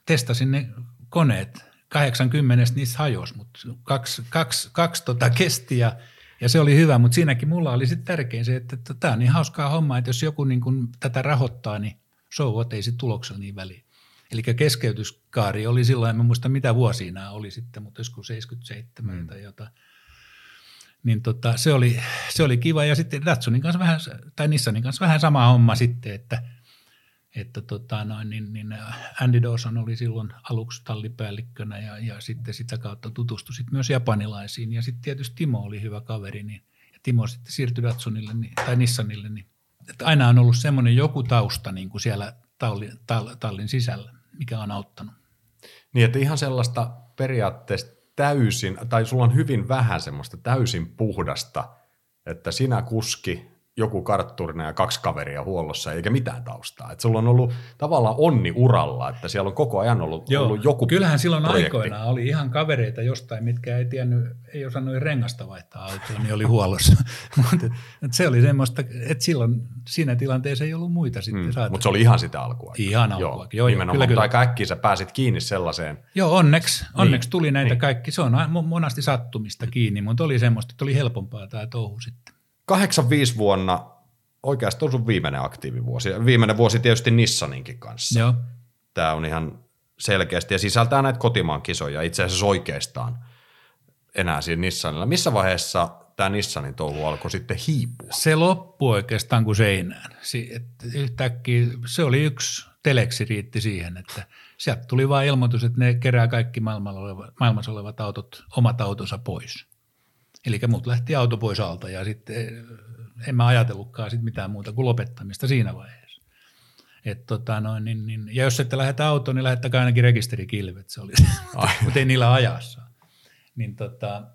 testasin ne koneet, 80 niistä hajosi, mutta kaksi, kaksi, kaksi tota kesti ja, ja se oli hyvä, mutta siinäkin mulla oli sitten tärkein se, että, tämä on niin hauskaa hommaa, että jos joku niin kun tätä rahoittaa, niin so what, ei sitten tuloksella niin väliä. Eli keskeytyskaari oli silloin, en muista mitä vuosia nämä oli sitten, mutta joskus 77 mm. tai jotain. Niin tota, se, oli, se oli kiva ja sitten Datsunin kanssa vähän, tai Nissanin kanssa vähän sama homma sitten, että, että tota noin, niin, niin Andy Dawson oli silloin aluksi tallipäällikkönä ja, ja sitten sitä kautta tutustui sit myös japanilaisiin ja sitten tietysti Timo oli hyvä kaveri niin, ja Timo sitten siirtyi Datsunille niin, tai Nissanille, niin että aina on ollut semmoinen joku tausta niin kuin siellä tallin, tall, tallin sisällä, mikä on auttanut. Niin, että ihan sellaista periaatteessa täysin, tai sulla on hyvin vähän semmoista täysin puhdasta, että sinä kuski joku kartturina ja kaksi kaveria huollossa eikä mitään taustaa. Et sulla on ollut tavallaan onni uralla, että siellä on koko ajan ollut, Joo, ollut joku kyllähän silloin projekti. aikoinaan oli ihan kavereita jostain, mitkä ei tiennyt, ei osannut rengasta vaihtaa autoa, niin oli huollossa. Mutta se oli semmoista, että silloin siinä tilanteessa ei ollut muita sitten Mm, mutta se oli ihan sitä alkua. Ihan alkuakin, joo, joo, nimenomaan, kyllä, mutta kyllä. aika äkkiä sä pääsit kiinni sellaiseen. Joo, onneksi, onneksi tuli näitä niin. kaikki. Se on monasti sattumista kiinni, mutta oli semmoista, että oli helpompaa tämä touhu sitten. 85 vuonna oikeastaan sun viimeinen aktiivivuosi. Viimeinen vuosi tietysti Nissaninkin kanssa. Joo. Tämä on ihan selkeästi ja sisältää näitä kotimaan kisoja itse asiassa oikeastaan enää siinä Nissanilla. Missä vaiheessa tämä Nissanin touhu alkoi sitten hiipua? Se loppui oikeastaan kuin seinään. Si- yhtäkkiä se oli yksi teleksi riitti siihen, että sieltä tuli vain ilmoitus, että ne kerää kaikki maailmassa olevat autot, omat autonsa pois. Eli mut lähti auto pois alta ja sitten eh, en mä ajatellutkaan sit mitään muuta kuin lopettamista siinä vaiheessa. Et tota noin, niin, niin, ja jos ette lähetä autoon, niin lähettäkää ainakin rekisterikilvet, se oli mutta ei niillä ajassa. Niin tota,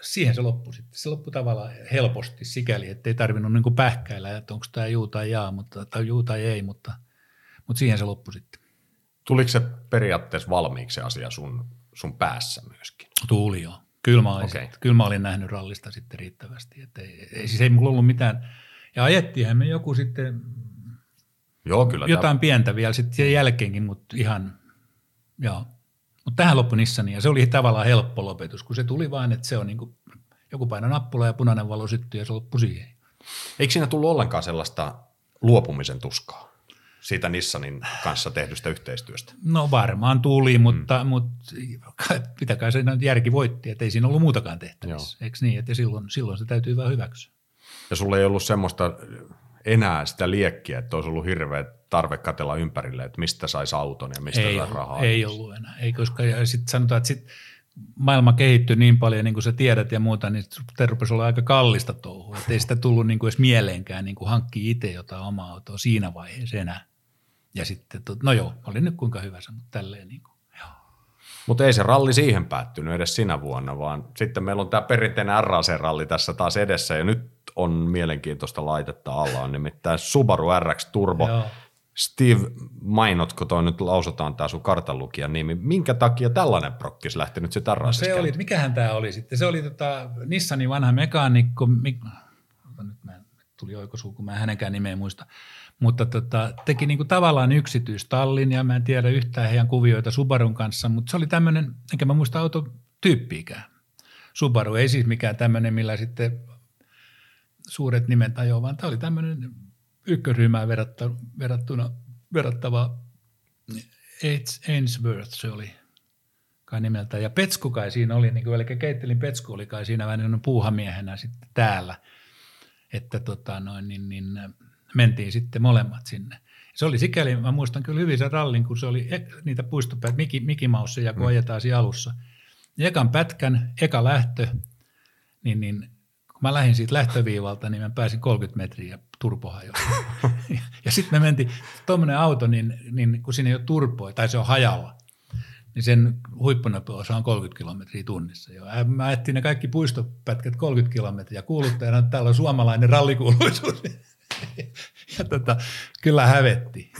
siihen se loppui sitten. Se loppui tavallaan helposti sikäli, että ei tarvinnut niin pähkäillä, että onko tämä juu tai jaa, mutta, tai juu tai ei, mutta, mutta siihen se loppui sitten. Tuliko se periaatteessa valmiiksi se asia sun, sun päässä myöskin? Tuuli joo. Kyllä mä, olin, Okei. okay. kyllä mä olin nähnyt rallista sitten riittävästi. Että ei, ei, siis ei mulla ollut mitään. Ja ajettiinhan me joku sitten Joo, kyllä. jotain pientä vielä sitten sen jälkeenkin, mutta ihan, joo. Mutta tähän loppui Nissani ja se oli tavallaan helppo lopetus, kun se tuli vain, että se on niin kuin, joku paino nappula ja punainen valo syttyi ja se loppui siihen. Eikö siinä tullut ollenkaan sellaista luopumisen tuskaa siitä Nissanin kanssa tehdystä yhteistyöstä? No varmaan tuli, mutta, mm. mutta mitä kai se nyt järki voitti, että ei siinä ollut muutakaan tehtävissä. Eikö niin, että silloin, silloin se täytyy vaan hyväksyä. Ja sulla ei ollut semmoista enää sitä liekkiä, että olisi ollut hirveä tarve katella ympärille, että mistä saisi auton ja mistä Ei, saisi rahaa. ei ollut enää. Ei, koska ja sitten sanotaan, että sit maailma kehittyi niin paljon, niin kuin sä tiedät ja muuta, niin se rupesi olla aika kallista touhua. Että ei sitä tullut niin kuin edes mieleenkään niin kuin hankkia itse jotain omaa autoa siinä vaiheessa enää. Ja sitten, no joo, oli nyt kuinka hyvä se, mutta tälleen niin kuin, joo. Mutta ei se ralli siihen päättynyt edes sinä vuonna, vaan sitten meillä on tämä perinteinen RAC-ralli tässä taas edessä ja nyt on mielenkiintoista laitetta alla, on nimittäin Subaru RX Turbo. Joo. Steve, mainotko toi nyt lausutaan tämä sun kartanlukijan nimi, minkä takia tällainen prokkis lähti nyt sitten No se oli, mikähän tämä oli sitten? Se oli tota, Nissanin vanha mekaanikko, Mik, nyt mä, tuli oikosuu, kun mä en hänenkään nimeä muista, mutta tota, teki niinku tavallaan yksityistallin ja mä en tiedä yhtään heidän kuvioita Subarun kanssa, mutta se oli tämmöinen, enkä mä muista autotyyppiikään. Subaru ei siis mikään tämmöinen, millä sitten suuret nimet ajoivat, vaan tämä oli tämmöinen ykkösryhmään verrattuna, verrattuna, verrattava Ainsworth se oli kai nimeltä. Ja Petsku kai siinä oli, niin kuin, eli Keittelin Petsku oli kai siinä vähän niin puuhamiehenä sitten täällä. Että tota, noin, niin, niin, mentiin sitten molemmat sinne. Se oli sikäli, mä muistan kyllä hyvin sen rallin, kun se oli ek- niitä puistopäät, Miki, Miki Mausseja, kun mm. ajetaan siinä alussa. Ekan pätkän, eka lähtö, niin, niin kun mä lähdin siitä lähtöviivalta, niin mä pääsin 30 metriä turpohajoon. ja ja sitten me mentiin, tuommoinen auto, niin, niin kun siinä ei ole turpoa, tai se on hajalla, niin sen huippunopeus on 30 kilometriä tunnissa. Jo. Mä ajattelin ne kaikki puistopätkät 30 kilometriä kuuluttajana, että täällä on suomalainen rallikuuluisuus. Ja tota, kyllä hävetti.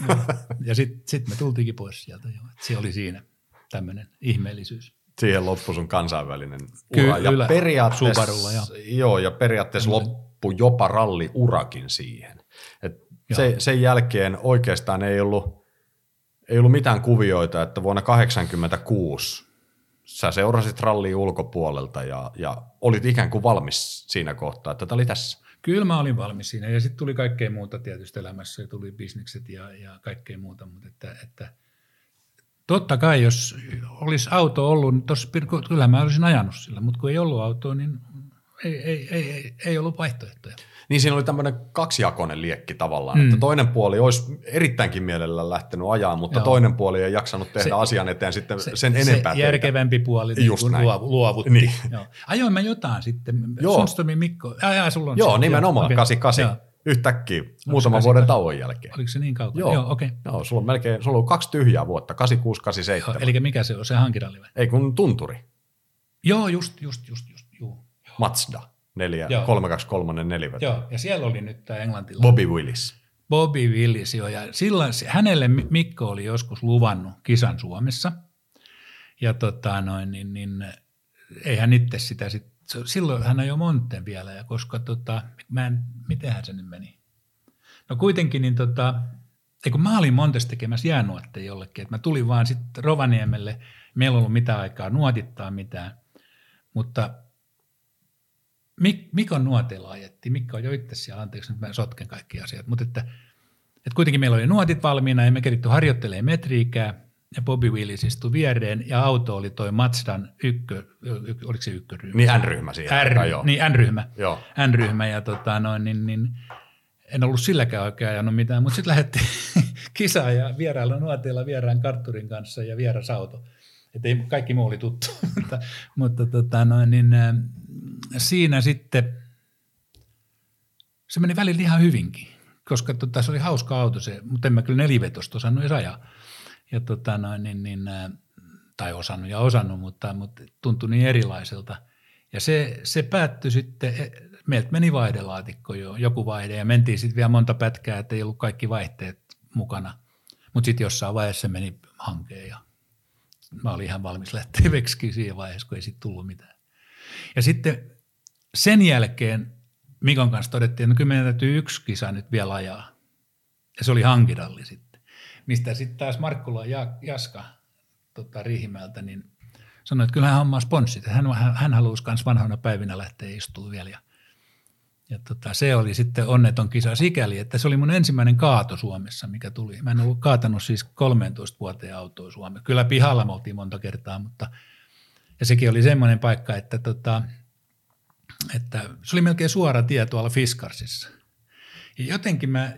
Ja sitten sit me tultiinkin pois sieltä jo. Et se oli siinä tämmöinen ihmeellisyys. Siihen loppui sun kansainvälinen Kyllä, ura. Ja kyllä. periaatteessa, Subarulla, joo. joo, ja periaatteessa loppui jopa ralliurakin siihen. Et se, sen jälkeen oikeastaan ei ollut, ei ollut mitään kuvioita, että vuonna 1986 sä seurasit rallia ulkopuolelta ja, ja olit ikään kuin valmis siinä kohtaa, että tämä oli tässä. Kyllä mä olin valmis siinä ja sitten tuli kaikkea muuta tietysti elämässä ja tuli bisnekset ja, ja kaikkea muuta, mutta että, että totta kai jos olisi auto ollut, niin tossa, kyllä mä olisin ajanut sillä, mutta kun ei ollut autoa, niin ei, ei, ei, ei ollut vaihtoehtoja. Niin siinä oli tämmöinen kaksijakoinen liekki tavallaan, Mm. että toinen puoli olisi erittäinkin mielellään lähtenyt ajaa, mutta Joo. toinen puoli ei jaksanut tehdä Se- asian eteen sitten sen enempää se järkevämpi puoli niin Just näin. luov, luovutti. Niin. Joo. Ajoin mä jotain sitten. Joo. Mikko. Ai, sulla on Joo, se. nimenomaan, okei. 88. Joo. Yhtäkkiä, muutaman 88. vuoden tauon jälkeen. Oliko se niin kaukana? Joo, Joo okei. Joo, sulla on melkein, sulla on kaksi tyhjää vuotta, 86, 87. Eli mikä se on, se hankiralli vai? Ei kun tunturi, Joo, just, just, just, just. Joo. Mazda. Neljä, Joo. 323 neliveto. Joo, ja siellä oli nyt tämä englantilainen. Bobby Willis. Bobby Willis, joo, ja silloin hänelle Mi- Mikko oli joskus luvannut kisan Suomessa, ja tota noin, niin, niin ei hän itse sitä sit, silloin hän ajoi Monten vielä, ja koska tota, mä en, mitenhän se nyt meni? No kuitenkin, niin tota, ei kun mä olin Montes tekemässä jäänuotteja jollekin, että mä tulin vaan sitten Rovaniemelle, meillä ei ollut mitään aikaa nuotittaa mitään, mutta Mik, Mikon nuoteilla ajettiin. Mikko on jo itse siellä, anteeksi nyt mä sotken kaikki asiat, mutta että, että kuitenkin meillä oli nuotit valmiina ja me keritty harjoittelee metriikää ja Bobby Willis istui viereen ja auto oli toi Mazdan ykkö, y, oliko se ykköryhmä? Niin N-ryhmä siihen R, joo. niin N-ryhmä. Joo. N-ryhmä ja tota noin, niin, niin en ollut silläkään oikein ajanut mitään, mutta sitten lähdettiin kisaan ja vierailla nuoteilla vieraan kartturin kanssa ja vieras auto. Että ei kaikki muu oli tuttu, mutta, mutta tota noin, niin, siinä sitten se meni välillä ihan hyvinkin, koska tota, se oli hauska auto se, mutta en mä kyllä nelivetosta osannut edes ajaa. Ja tota noin, niin, niin, äh, tai osannut ja osannut, mutta, mutta tuntui niin erilaiselta. Ja se, se päättyi sitten, e, meiltä meni vaihdelaatikko jo, joku vaihde, ja mentiin sitten vielä monta pätkää, että ei ollut kaikki vaihteet mukana. Mutta sitten jossain vaiheessa meni hankeen ja mä olin ihan valmis lähteä veksikin siinä vaiheessa, kun ei siitä tullut mitään. Ja sitten sen jälkeen Mikon kanssa todettiin, että no kyllä meidän täytyy yksi kisa nyt vielä ajaa. Ja se oli hankiralli sitten. Mistä sitten taas Markkula ja Jaska tota, Riihimäeltä, niin sanoi, että kyllä hän hommaa sponssit. Hän, hän, hän halusi myös vanhoina päivinä lähteä istumaan vielä. Ja, ja tota, se oli sitten onneton kisa sikäli, että se oli mun ensimmäinen kaato Suomessa, mikä tuli. Mä en ollut kaatanut siis 13 vuoteen autoa Suomessa. Kyllä pihalla me oltiin monta kertaa, mutta ja sekin oli semmoinen paikka, että, tota, että se oli melkein suora tie tuolla Fiskarsissa. Ja jotenkin mä,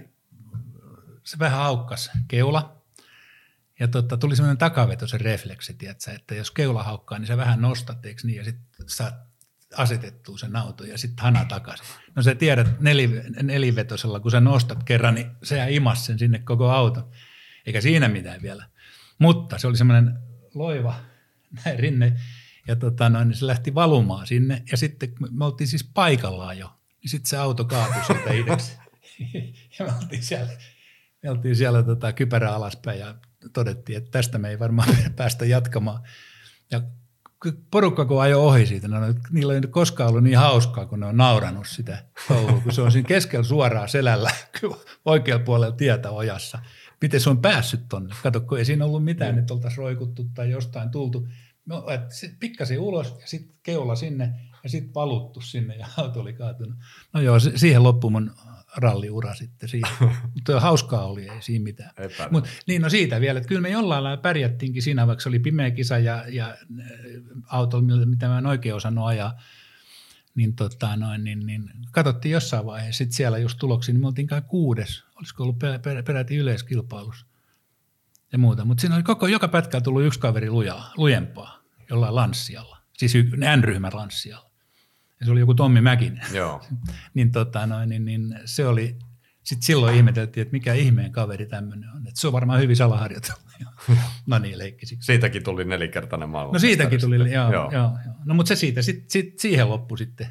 se vähän haukkas keula, ja tota, tuli semmoinen takavetoisen refleksi, tiedätkö, että jos keula haukkaa, niin sä vähän nostat, eikö niin, ja sitten saat asetettua sen auton ja sitten hana takaisin. No sä tiedät neli, nelivetosella, kun sä nostat kerran, niin se imas sen sinne koko auto. Eikä siinä mitään vielä. Mutta se oli semmoinen loiva näin rinne, ja tota noin, niin se lähti valumaan sinne, ja sitten me- oltiin siis paikallaan jo, niin sitten se auto kaatui sieltä itseksi. ja me oltiin siellä, me oltiin siellä tota, kypärä alaspäin, ja todettiin, että tästä me ei varmaan päästä jatkamaan. Ja porukka kun ajoi ohi siitä, no, niillä ei koskaan ollut niin hauskaa, kun ne on nauranut sitä touhua, kun se on siinä keskellä suoraan selällä oikealla puolella tietä ojassa. Miten se on päässyt tonne? Kato, kun ei siinä ollut mitään, että oltaisiin roikuttu tai jostain tultu. No, et sit pikkasen ulos ja sitten keula sinne ja sitten valuttu sinne ja auto oli kaatunut. No joo, siihen loppui mun ralliura sitten siihen. Mutta hauskaa oli, ei siinä mitään. Mut, niin no siitä vielä, että kyllä me jollain lailla pärjättiinkin siinä, vaikka se oli pimeä kisa ja, ja äh, auto, mitä mä en oikein osannut ajaa, niin, tota, noin, niin, niin katsottiin jossain vaiheessa, sitten siellä just tuloksiin, niin me oltiin kai kuudes, olisiko ollut per, per, peräti yleiskilpailussa ja muuta. Mutta siinä oli koko, joka pätkällä tullut yksi kaveri lujaa, lujempaa, jollain lanssialla, siis N-ryhmän lanssialla. Ja se oli joku Tommi Mäkinen Joo. niin, tota noin, niin, niin se oli, sitten silloin ihmeteltiin, että mikä ihmeen kaveri tämmöinen on. Että se on varmaan hyvin salaharjoiteltu. no niin, leikkisiksi. Siitäkin tuli nelikertainen maailman. No siitäkin tuli, joo, joo. joo, joo. No mutta se siitä, sit, sit, siihen loppui sitten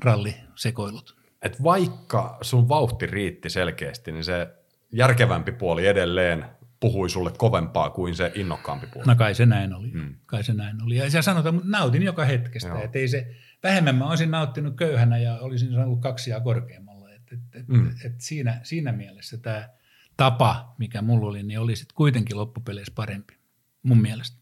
rallisekoilut. Et vaikka sun vauhti riitti selkeästi, niin se järkevämpi puoli edelleen puhui sulle kovempaa kuin se innokkaampi puoli. No kai se näin oli. Mm. Kai se näin oli. Ja se sanotaan, mutta nautin joka hetkestä. Joo. Että ei se, vähemmän mä olisin nauttinut köyhänä ja olisin saanut kaksi ja korkeammalla. Et, et, et, Mm. mm. et siinä, siinä mielessä tämä tapa, mikä mulla oli, niin oli sitten kuitenkin loppupeleissä parempi. Mun mielestä.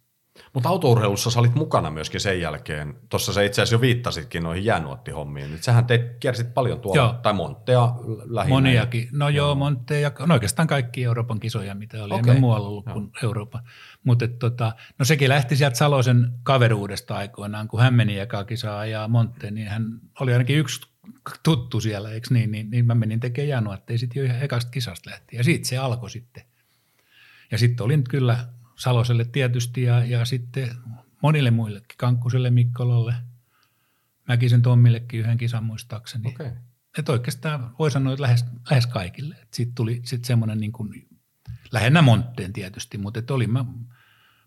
Mutta autourheilussa sä olit mukana myöskin sen jälkeen. Tuossa sä itse asiassa jo viittasitkin noihin jäänuottihommiin. Nyt sähän teit, kiersit paljon tuolla, Joo. tai Monttea lähinnä. Moniakin. No joo, Monte ja no oikeastaan kaikki Euroopan kisoja, mitä oli. Okay. muualla ollut Joo. kuin Euroopan. Mutta tota, no sekin lähti sieltä Salosen kaveruudesta aikoinaan, kun hän meni ekaa kisaa ja Monte, niin hän oli ainakin yksi tuttu siellä, eikö niin? Niin, niin mä menin tekemään januatteja sitten jo ihan ekasta kisasta lähtien. Ja siitä se alkoi sitten. Ja sitten olin kyllä Saloselle tietysti ja, ja sitten monille muillekin, Kankkuselle, Mikkolalle, Mäkisen Tommillekin yhden kisan muistaakseni. Okei. Että oikeastaan voi sanoa, että lähes, lähes kaikille. Sitten tuli sitten semmoinen niin kuin, lähinnä Montteen tietysti, mutta että olin mä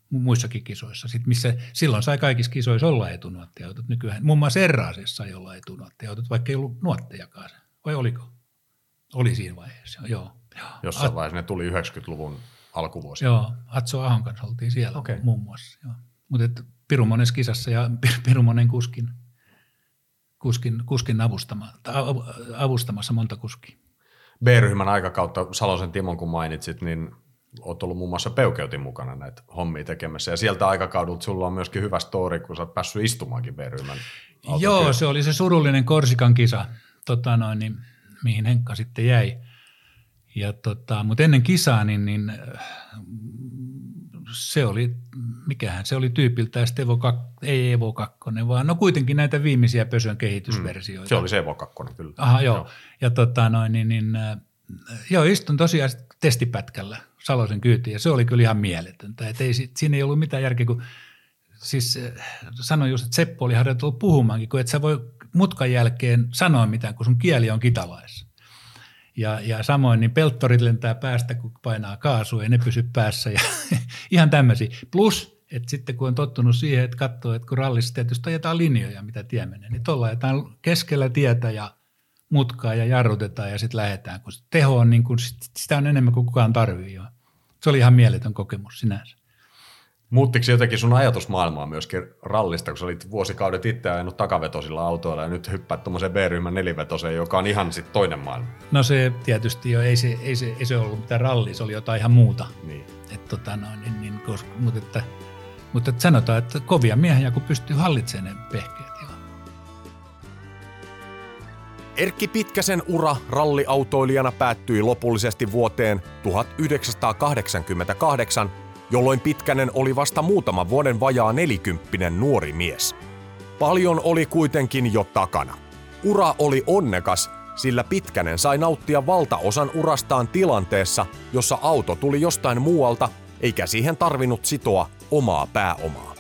muissakin kisoissa, sit missä silloin sai kaikissa kisoissa olla etunuottiautot. Nykyään muun muassa Erraasessa sai olla etunuottiautot, vaikka ei ollut nuottejakaan. Vai oliko? Oli siinä vaiheessa, joo. joo. Jossain vaiheessa ne tuli 90-luvun alkuvuosi. Joo, Atso Ahon kanssa oltiin siellä okay. muun muassa. Joo. Mutta Piru monessa kisassa ja Pir- Piru monen kuskin, kuskin, kuskin avustama, avustamassa monta kuskia. B-ryhmän aikakautta Salosen Timon kun mainitsit, niin oot ollut muun muassa Peukeutin mukana näitä hommia tekemässä. Ja sieltä aikakaudelta sulla on myöskin hyvä story, kun sä oot päässyt istumaankin B-ryhmän Joo, se oli se surullinen Korsikan kisa, tota noin, niin, mihin Henkka sitten jäi. Ja tota, mutta ennen kisaa, niin, niin se oli, mikähän se oli tyypiltään sitten Evo 2, ei Evo 2, vaan no kuitenkin näitä viimeisiä Pösön kehitysversioita. Se oli se Evo 2, kyllä. Aha, joo. joo. Ja tota noin, niin, niin, äh, joo, istun tosiaan testipätkällä Salosen kyytiin ja se oli kyllä ihan mieletöntä. Et ei, siinä ei ollut mitään järkeä, kun siis äh, sanoin just, että Seppo oli harjoitellut puhumaankin, kun et sä voi mutkan jälkeen sanoa mitään, kun sun kieli on kitalaissa. Ja, ja samoin niin pelttorit lentää päästä, kun painaa kaasua, ei ne pysy päässä ja ihan tämmöisiä. Plus, että sitten kun on tottunut siihen, että katsoo, että kun rallissa tietysti ajetaan linjoja, mitä tie menee, niin tuolla ajetaan keskellä tietä ja mutkaa ja jarrutetaan ja sitten lähdetään, kun teho on niin kuin, sitä on enemmän kuin kukaan tarvii. Se oli ihan mieletön kokemus sinänsä. Muuttiko se jotenkin sun ajatusmaailmaa myöskin rallista, kun sä olit vuosikaudet itse ajanut takavetosilla autoilla ja nyt hyppäät tuommoiseen B-ryhmän nelivetoseen, joka on ihan sitten toinen maailma. No se tietysti jo, ei se, ei se, ei se ollut mitään rallia, se oli jotain ihan muuta. Niin. Et tota noin, niin, niin, koska, mutta, että, mutta että sanotaan, että kovia miehiä, kun pystyy hallitsemaan ne pehkeet. Joo. Erkki Pitkäsen ura ralliautoilijana päättyi lopullisesti vuoteen 1988, jolloin Pitkänen oli vasta muutaman vuoden vajaa nelikymppinen nuori mies. Paljon oli kuitenkin jo takana. Ura oli onnekas, sillä Pitkänen sai nauttia valtaosan urastaan tilanteessa, jossa auto tuli jostain muualta, eikä siihen tarvinnut sitoa omaa pääomaa.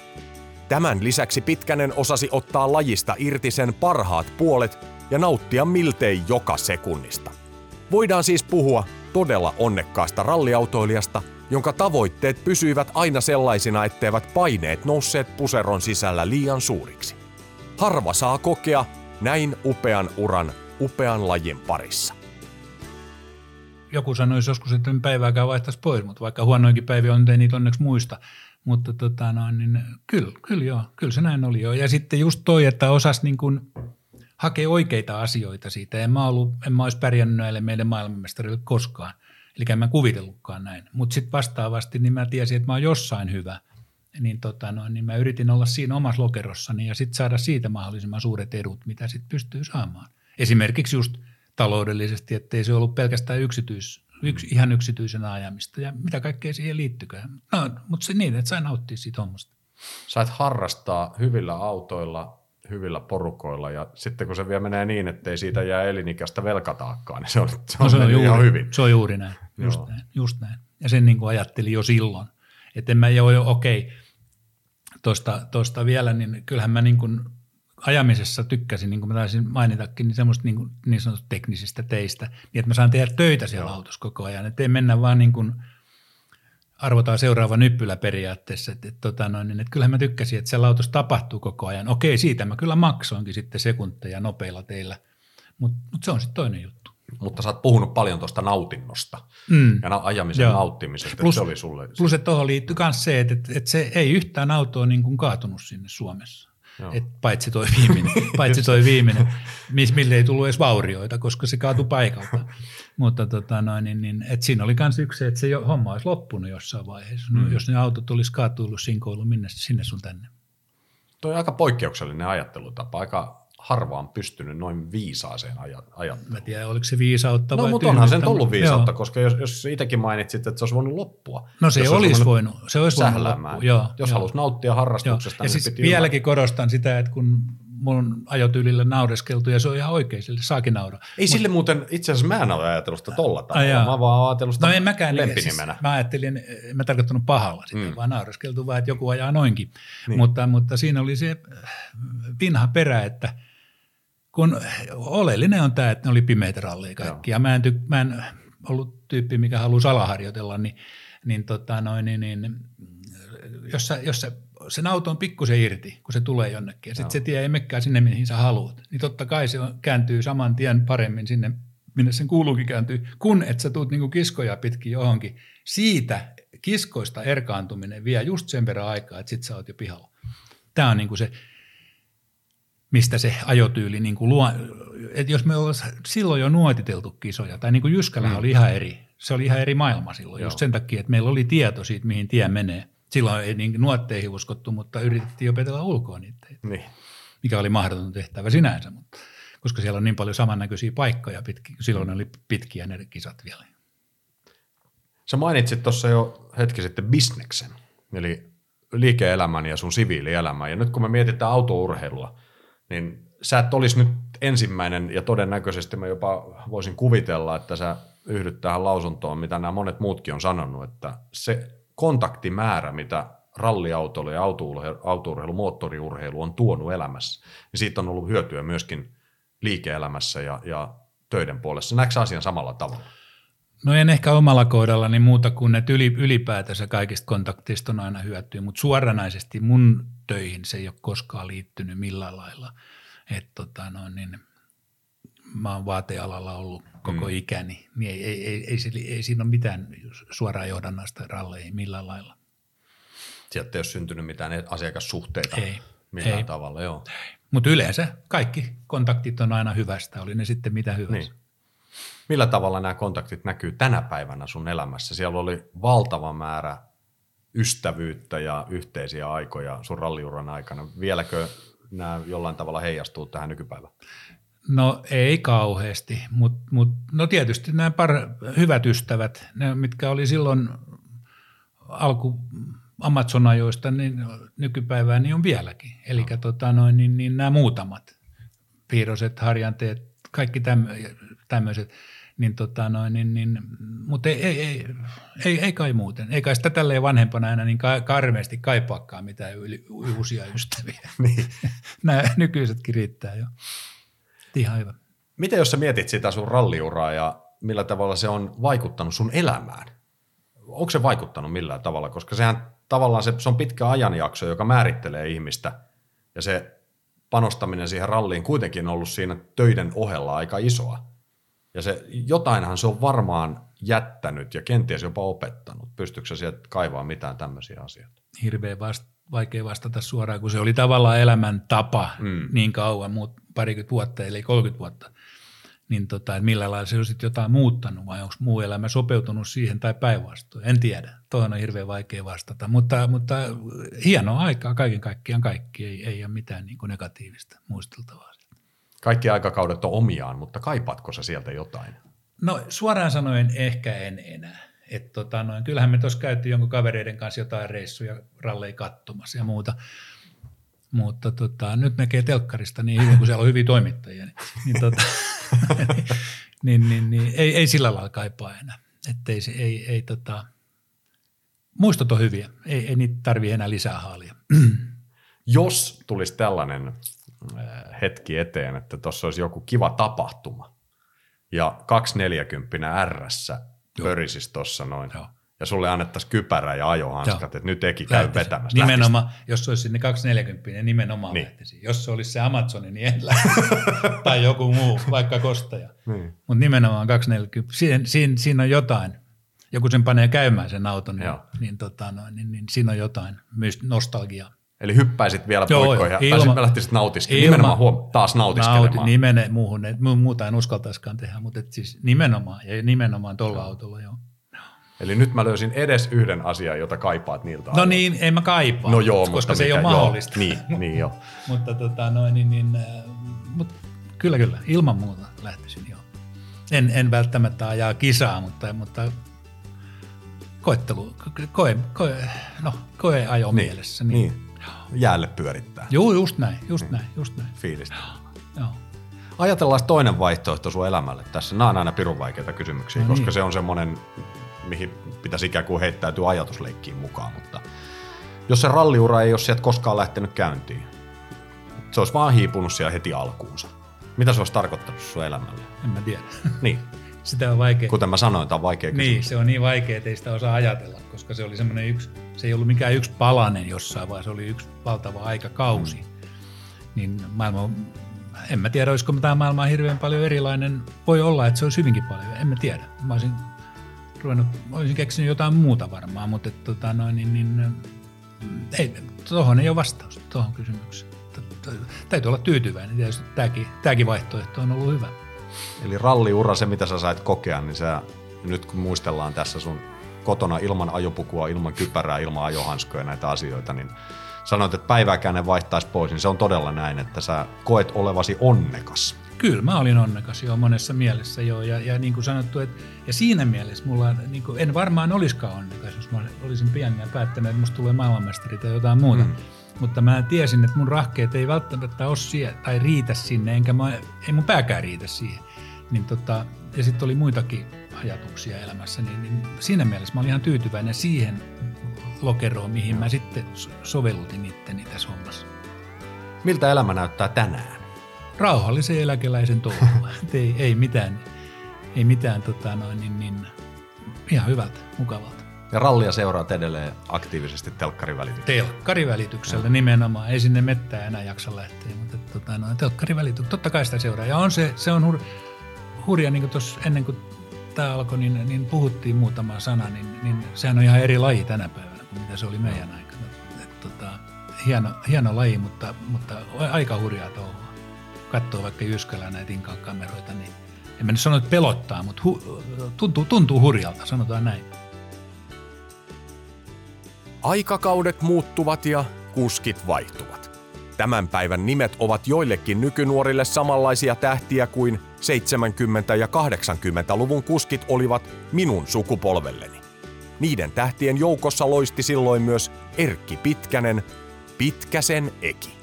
Tämän lisäksi Pitkänen osasi ottaa lajista irti sen parhaat puolet ja nauttia miltei joka sekunnista. Voidaan siis puhua todella onnekkaasta ralliautoilijasta, jonka tavoitteet pysyivät aina sellaisina, etteivät paineet nousseet puseron sisällä liian suuriksi. Harva saa kokea näin upean uran upean lajin parissa. Joku sanoisi joskus, että päivääkään vaihtaisi pois, mutta vaikka huonoinkin päiviä on, nyt ei niitä onneksi muista. Mutta tota noin, niin kyllä, kyllä joo, kyllä se näin oli joo. Ja sitten just toi, että osas niin kuin hakea oikeita asioita siitä. En mä, ollut, en mä olisi pärjännyt näille meidän maailmanmestarille koskaan. Eli en mä kuvitellutkaan näin. Mutta sitten vastaavasti niin mä tiesin, että mä oon jossain hyvä. Niin, tota noin, niin mä yritin olla siinä omassa lokerossani ja sitten saada siitä mahdollisimman suuret edut, mitä sitten pystyy saamaan. Esimerkiksi just taloudellisesti, ettei se ollut pelkästään yksityis, yks, ihan yksityisenä ajamista ja mitä kaikkea siihen liittykään. No, mutta se niin, että sai nauttia siitä hommasta. Sait harrastaa hyvillä autoilla, hyvillä porukoilla ja sitten kun se vielä menee niin, ettei siitä jää elinikäistä velkataakkaa, niin se on, se on, No, se, on juuri, ihan hyvin. se on juuri näin, just Joo. näin, just näin. Ja sen niin kuin ajattelin jo silloin, että en mä jo, okei, tuosta, tuosta vielä, niin kyllähän mä niin kuin ajamisessa tykkäsin, niin kuin mä taisin mainitakin, niin semmoista niin, kuin, niin sanottu teknisistä teistä, niin että mä saan tehdä töitä siellä Joo. autossa koko ajan, että ei mennä vaan niin kuin arvotaan seuraava nyppylä periaatteessa, että, että, tota noin, niin, että kyllähän mä tykkäsin, että siellä autossa tapahtuu koko ajan. Okei, siitä mä kyllä maksoinkin sitten sekunteja nopeilla teillä, mutta mut se on sitten toinen juttu. Mutta sä oot puhunut paljon tuosta nautinnosta Mm. ja na- ajamisen Joo. nauttimisesta. Plus- se oli sulle. Plus, että tuohon liittyy myös se, että, että, että se ei yhtään autoa niin kuin kaatunut sinne Suomessa. Joo. Et paitsi toi viimeinen, paitsi toi viimeinen mis- mille ei tullut edes vaurioita, koska se kaatui paikalta. Mutta tota noin, niin, niin, et siinä oli myös yksi että se jo, homma olisi loppunut jossain vaiheessa. No, Mm. Jos ne autot olisi kaatuillut, sinkoillut minne, sinne sun tänne. Toi on aika poikkeuksellinen ajattelutapa. Aika harva on pystynyt noin viisaaseen aja- Mä ajatteluun. tiedän, oliko se viisautta No, vai mutta onhan sen mutta- viisautta, joo. koska jos, jos itsekin mainitsit, että se olisi voinut loppua. No se olisi ruvennut voinut, se olisi voinut loppua. Joo, jos joo. halusi nauttia Joo. harrastuksesta, Ja niin siis piti vieläkin korostan sitä, että kun mun ajotyylille naureskeltu, ja se on ihan oikein, sille saakin nauraa. Ei sille muuten, itse asiassa mä en ole ajatellut sitä tolla tavalla. mä vaan ajatellut sitä No en mäkään, niin, lempinimenä. siis mä ajattelin, en mä tarkoittanut pahalla sitä, Mm. vaan naureskeltu vaan, että joku ajaa noinkin. Niin. Niin. Mutta, mutta siinä oli se äh, vinha perä, että kun oleellinen on tämä, että ne oli pimeitä ralleja kaikki, ja mä en, tyk- mä en ollut tyyppi, mikä haluaa salaharjoitella, niin, niin, tota noin, niin, niin jos, sä, jos sä, sen auto on pikkusen irti, kun se tulee jonnekin, ja sitten se tie ei mekkää sinne, mihin sä haluat, niin totta kai se on, kääntyy saman tien paremmin sinne, minne sen kuuluukin kääntyy, kun et sä tuut niinku kiskoja pitkin johonkin. Siitä kiskoista erkaantuminen vie just sen verran aikaa, että sit sä oot jo pihalla. Tämä on niinku se, mistä se ajotyyli niin kuin luo, että jos me ollaan silloin jo nuotiteltu kisoja, tai niin kuin Jyskällä mm. oli ihan eri, se oli ihan eri maailma silloin, Joo. just sen takia, että meillä oli tieto siitä, mihin tie menee. Silloin ei niin nuotteihin uskottu, mutta yritettiin opetella ulkoa niitä, Niin. mikä oli mahdoton tehtävä sinänsä, mutta, koska siellä on niin paljon samannäköisiä paikkoja, pitki, silloin oli pitkiä ne kisat vielä. Sä mainitsit tuossa jo hetki sitten bisneksen, eli liike-elämän ja sun siviilielämän. Ja nyt kun me mietitään autourheilua, niin sä et olisi nyt ensimmäinen, ja todennäköisesti mä jopa voisin kuvitella, että sä yhdyt tähän lausuntoon, mitä nämä monet muutkin on sanonut, että se kontaktimäärä, mitä ralliautoilu ja autourheilu, moottoriurheilu on tuonut elämässä, niin siitä on ollut hyötyä myöskin liike-elämässä ja, ja töiden puolessa. Näetkö asian samalla tavalla? No en ehkä omalla kohdalla niin muuta kuin, että yli, ylipäätänsä kaikista kontaktista on aina hyötyä, mutta suoranaisesti mun töihin se ei ole koskaan liittynyt millään lailla. Että tota, no, niin, mä oon vaatealalla ollut koko mm. ikäni, niin ei, ei, ei, ei, ei, ei siinä ole mitään suoraa johdannasta ralleihin millään lailla. Sieltä ei ole syntynyt mitään asiakassuhteita Ei, millään ei. tavalla, joo. Mutta yleensä kaikki kontaktit on aina hyvästä, oli ne sitten mitä hyvänsä. Niin. Millä tavalla nämä kontaktit näkyy tänä päivänä sun elämässä? Siellä oli valtava määrä ystävyyttä ja yhteisiä aikoja sun ralliuran aikana. Vieläkö nämä jollain tavalla heijastuu tähän nykypäivään? No ei kauheasti, mutta mut, no tietysti nämä par, hyvät ystävät, ne, mitkä oli silloin alku Amazon-ajoista, niin nykypäivään niin on vieläkin. Eli no. tota, noin, niin, niin nämä muutamat, piirroset, harjanteet, kaikki tämmöiset, niin tota noin, niin, niin, mutta ei, ei, ei, ei, ei, kai muuten. Ei kai sitä tälleen vanhempana enää niin ka- karmeasti kaipaakaan mitään yli, uusia ystäviä. niin. Nämä nykyisetkin riittää jo. Ihan hyvä. Miten jos sä mietit sitä sun ralliuraa ja millä tavalla se on vaikuttanut sun elämään? Onko se vaikuttanut millään tavalla? Koska sehän tavallaan se, se on pitkä ajanjakso, joka määrittelee ihmistä ja se panostaminen siihen ralliin kuitenkin on ollut siinä töiden ohella aika isoa. Ja se, jotainhan se on varmaan jättänyt ja kenties jopa opettanut. Pystyykö sä sieltä kaivaa mitään tämmöisiä asioita? Hirveän vast, vaikea vastata suoraan, kun se oli tavallaan elämäntapa mm. niin kauan, muut parikymmentä vuotta, eli 30 vuotta. Niin tota, että millä lailla se on sitten jotain muuttanut vai onko muu elämä sopeutunut siihen tai päinvastoin. En tiedä. Tuohon on hirveän vaikea vastata, mutta, mutta hienoa aikaa kaiken kaikkiaan kaikki. Ei, ei ole mitään niin negatiivista muisteltavaa. Kaikki aikakaudet on omiaan, mutta kaipaatko sä sieltä jotain? No suoraan sanoen ehkä en enää. Et tota, noin, kyllähän me tuossa käytiin jonkun kavereiden kanssa jotain reissuja, ralleja kattomassa ja muuta. Mutta tota, nyt näkee telkkarista niin hyvin, kun siellä on hyviä toimittajia. Niin, niin, tota, niin, niin, niin ei, ei sillä lailla kaipaa enää. Että ei, ei, ei, tota, muistot on hyviä. Ei, ei niitä tarvitse enää lisää haalia. Jos tulisi tällainen hetki eteen, että tuossa olisi joku kiva tapahtuma ja 240 R-ssä pörisisi tuossa noin. Joo. Ja sulle annettaisiin kypärä ja ajohanskat, että nyt Eki käy lähtisi. vetämässä. Nimenomaan, lähtisi. jos se olisi sinne 240, niin nimenomaan niin. lähtisi. Jos se olisi se Amazoni, niin en tai joku muu, vaikka kostaja. Niin. Mutta nimenomaan 240, siinä, siinä, siinä on jotain. Joku sen panee käymään sen auton, niin, niin, tota, no, niin, niin siinä on jotain myös nostalgiaa. Eli hyppäisit vielä poikkoihin ja ilma, lähtisit nautiskelemaan. Nimenomaan huom, taas nautiskelemaan. Nauti, nimene, muuhun, et, muuta en uskaltaisikaan tehdä, mutta et siis nimenomaan, ja nimenomaan tuolla autolla, joo. Eli nyt mä löysin edes yhden asian, jota kaipaat niiltä No ajoilta. niin, en mä kaipaa, no joo, koska mutta se mikä, ei ole mahdollista. Joo, niin, niin joo. mutta tota, noin, niin, niin, äh, mut, kyllä, kyllä, ilman muuta lähtisin joo. En, en välttämättä ajaa kisaa, mutta, mutta koettelu, koe, koe, no, koe ajo niin, mielessä. Niin, niin jäälle pyörittää. Joo, just näin, just näin, just näin. Fiilistä. Joo. Ajatellaan toinen vaihtoehto sun elämälle tässä. Nämä on aina pirun vaikeita kysymyksiä, no koska niin. se on semmoinen, mihin pitäisi ikään kuin heittäytyä ajatusleikkiin mukaan. Mutta jos se ralliura ei ole sieltä koskaan lähtenyt käyntiin, se olisi vaan hiipunut siellä heti alkuunsa. Mitä se olisi tarkoittanut sun elämälle? En mä tiedä. Niin. Sitä on vaikea. Kuten mä sanoin, tämä on vaikea kysymys. Niin, se on niin vaikea, että ei sitä osaa ajatella, koska se oli semmoinen yksi, se ei ollut mikään yksi palanen jossain, vaan se oli yksi valtava aikakausi. Mm. Niin maailma, en mä tiedä, olisiko tämä maailma hirveän paljon erilainen. Voi olla, että se olisi hyvinkin paljon, en mä tiedä. Mä olisin ruvennut, olisin keksinyt jotain muuta varmaan, mutta et, tota, noin, niin, niin, ei, tuohon ei ole vastausta tuohon kysymykseen. Täytyy olla tyytyväinen, tietysti tämäkin, tämäkin vaihtoehto on ollut hyvä. Eli ralliura, se mitä sä sait kokea, niin sä, nyt kun muistellaan tässä sun kotona ilman ajopukua, ilman kypärää, ilman ajohanskoja näitä asioita, niin sanoit, että päivääkään ne vaihtaisi pois, niin se on todella näin, että sä koet olevasi onnekas. Kyllä, mä olin onnekas jo monessa mielessä jo, ja, ja niin kuin sanottu, että, ja siinä mielessä mulla, niin kuin, en varmaan olisikaan onnekas, jos mä olisin pienenä päättänyt, että musta tulee maailmanmestari tai jotain muuta. Mm. Mutta mä tiesin, että mun rahkeet ei välttämättä ole siellä, tai riitä sinne, enkä mä, ei mun pääkään riitä siihen. Niin tota, ja sitten oli muitakin ajatuksia elämässä, niin, niin siinä mielessä mä olin ihan tyytyväinen siihen lokeroon, mihin mä sitten sovellutin itteni tässä hommassa. Miltä elämä näyttää tänään? Rauhallisen eläkeläisen touhua. ei, ei mitään, ei mitään tota noin, niin, niin, ihan hyvältä, mukavalta. Ja rallia seuraa edelleen aktiivisesti telkkarivälityksellä. Telkkarivälityksellä nimenomaan. Ei sinne mettään enää jaksa lähteä, mutta tota, no, telkkarivälityksellä. Totta kai sitä seuraa. Ja on se, se on hur, hurja, niin kuin tuossa ennen kuin tämä alkoi, niin, niin puhuttiin muutama sana, niin, niin sehän on ihan eri laji tänä päivänä kuin mitä se oli meidän aikana. Et, tota, hieno, hieno laji, mutta, mutta aika hurjaa touhua. Katsoo vaikka Jyskälä näitä kameroita, niin en mä nyt sano, että pelottaa, mutta hu, tuntuu, tuntuu hurjalta, sanotaan näin. Aikakaudet muuttuvat ja kuskit vaihtuvat. Tämän päivän nimet ovat joillekin nykynuorille samanlaisia tähtiä kuin 70- ja 80-luvun kuskit olivat minun sukupolvelleni. Niiden tähtien joukossa loisti silloin myös Erkki Pitkänen, Pitkäsen Eki.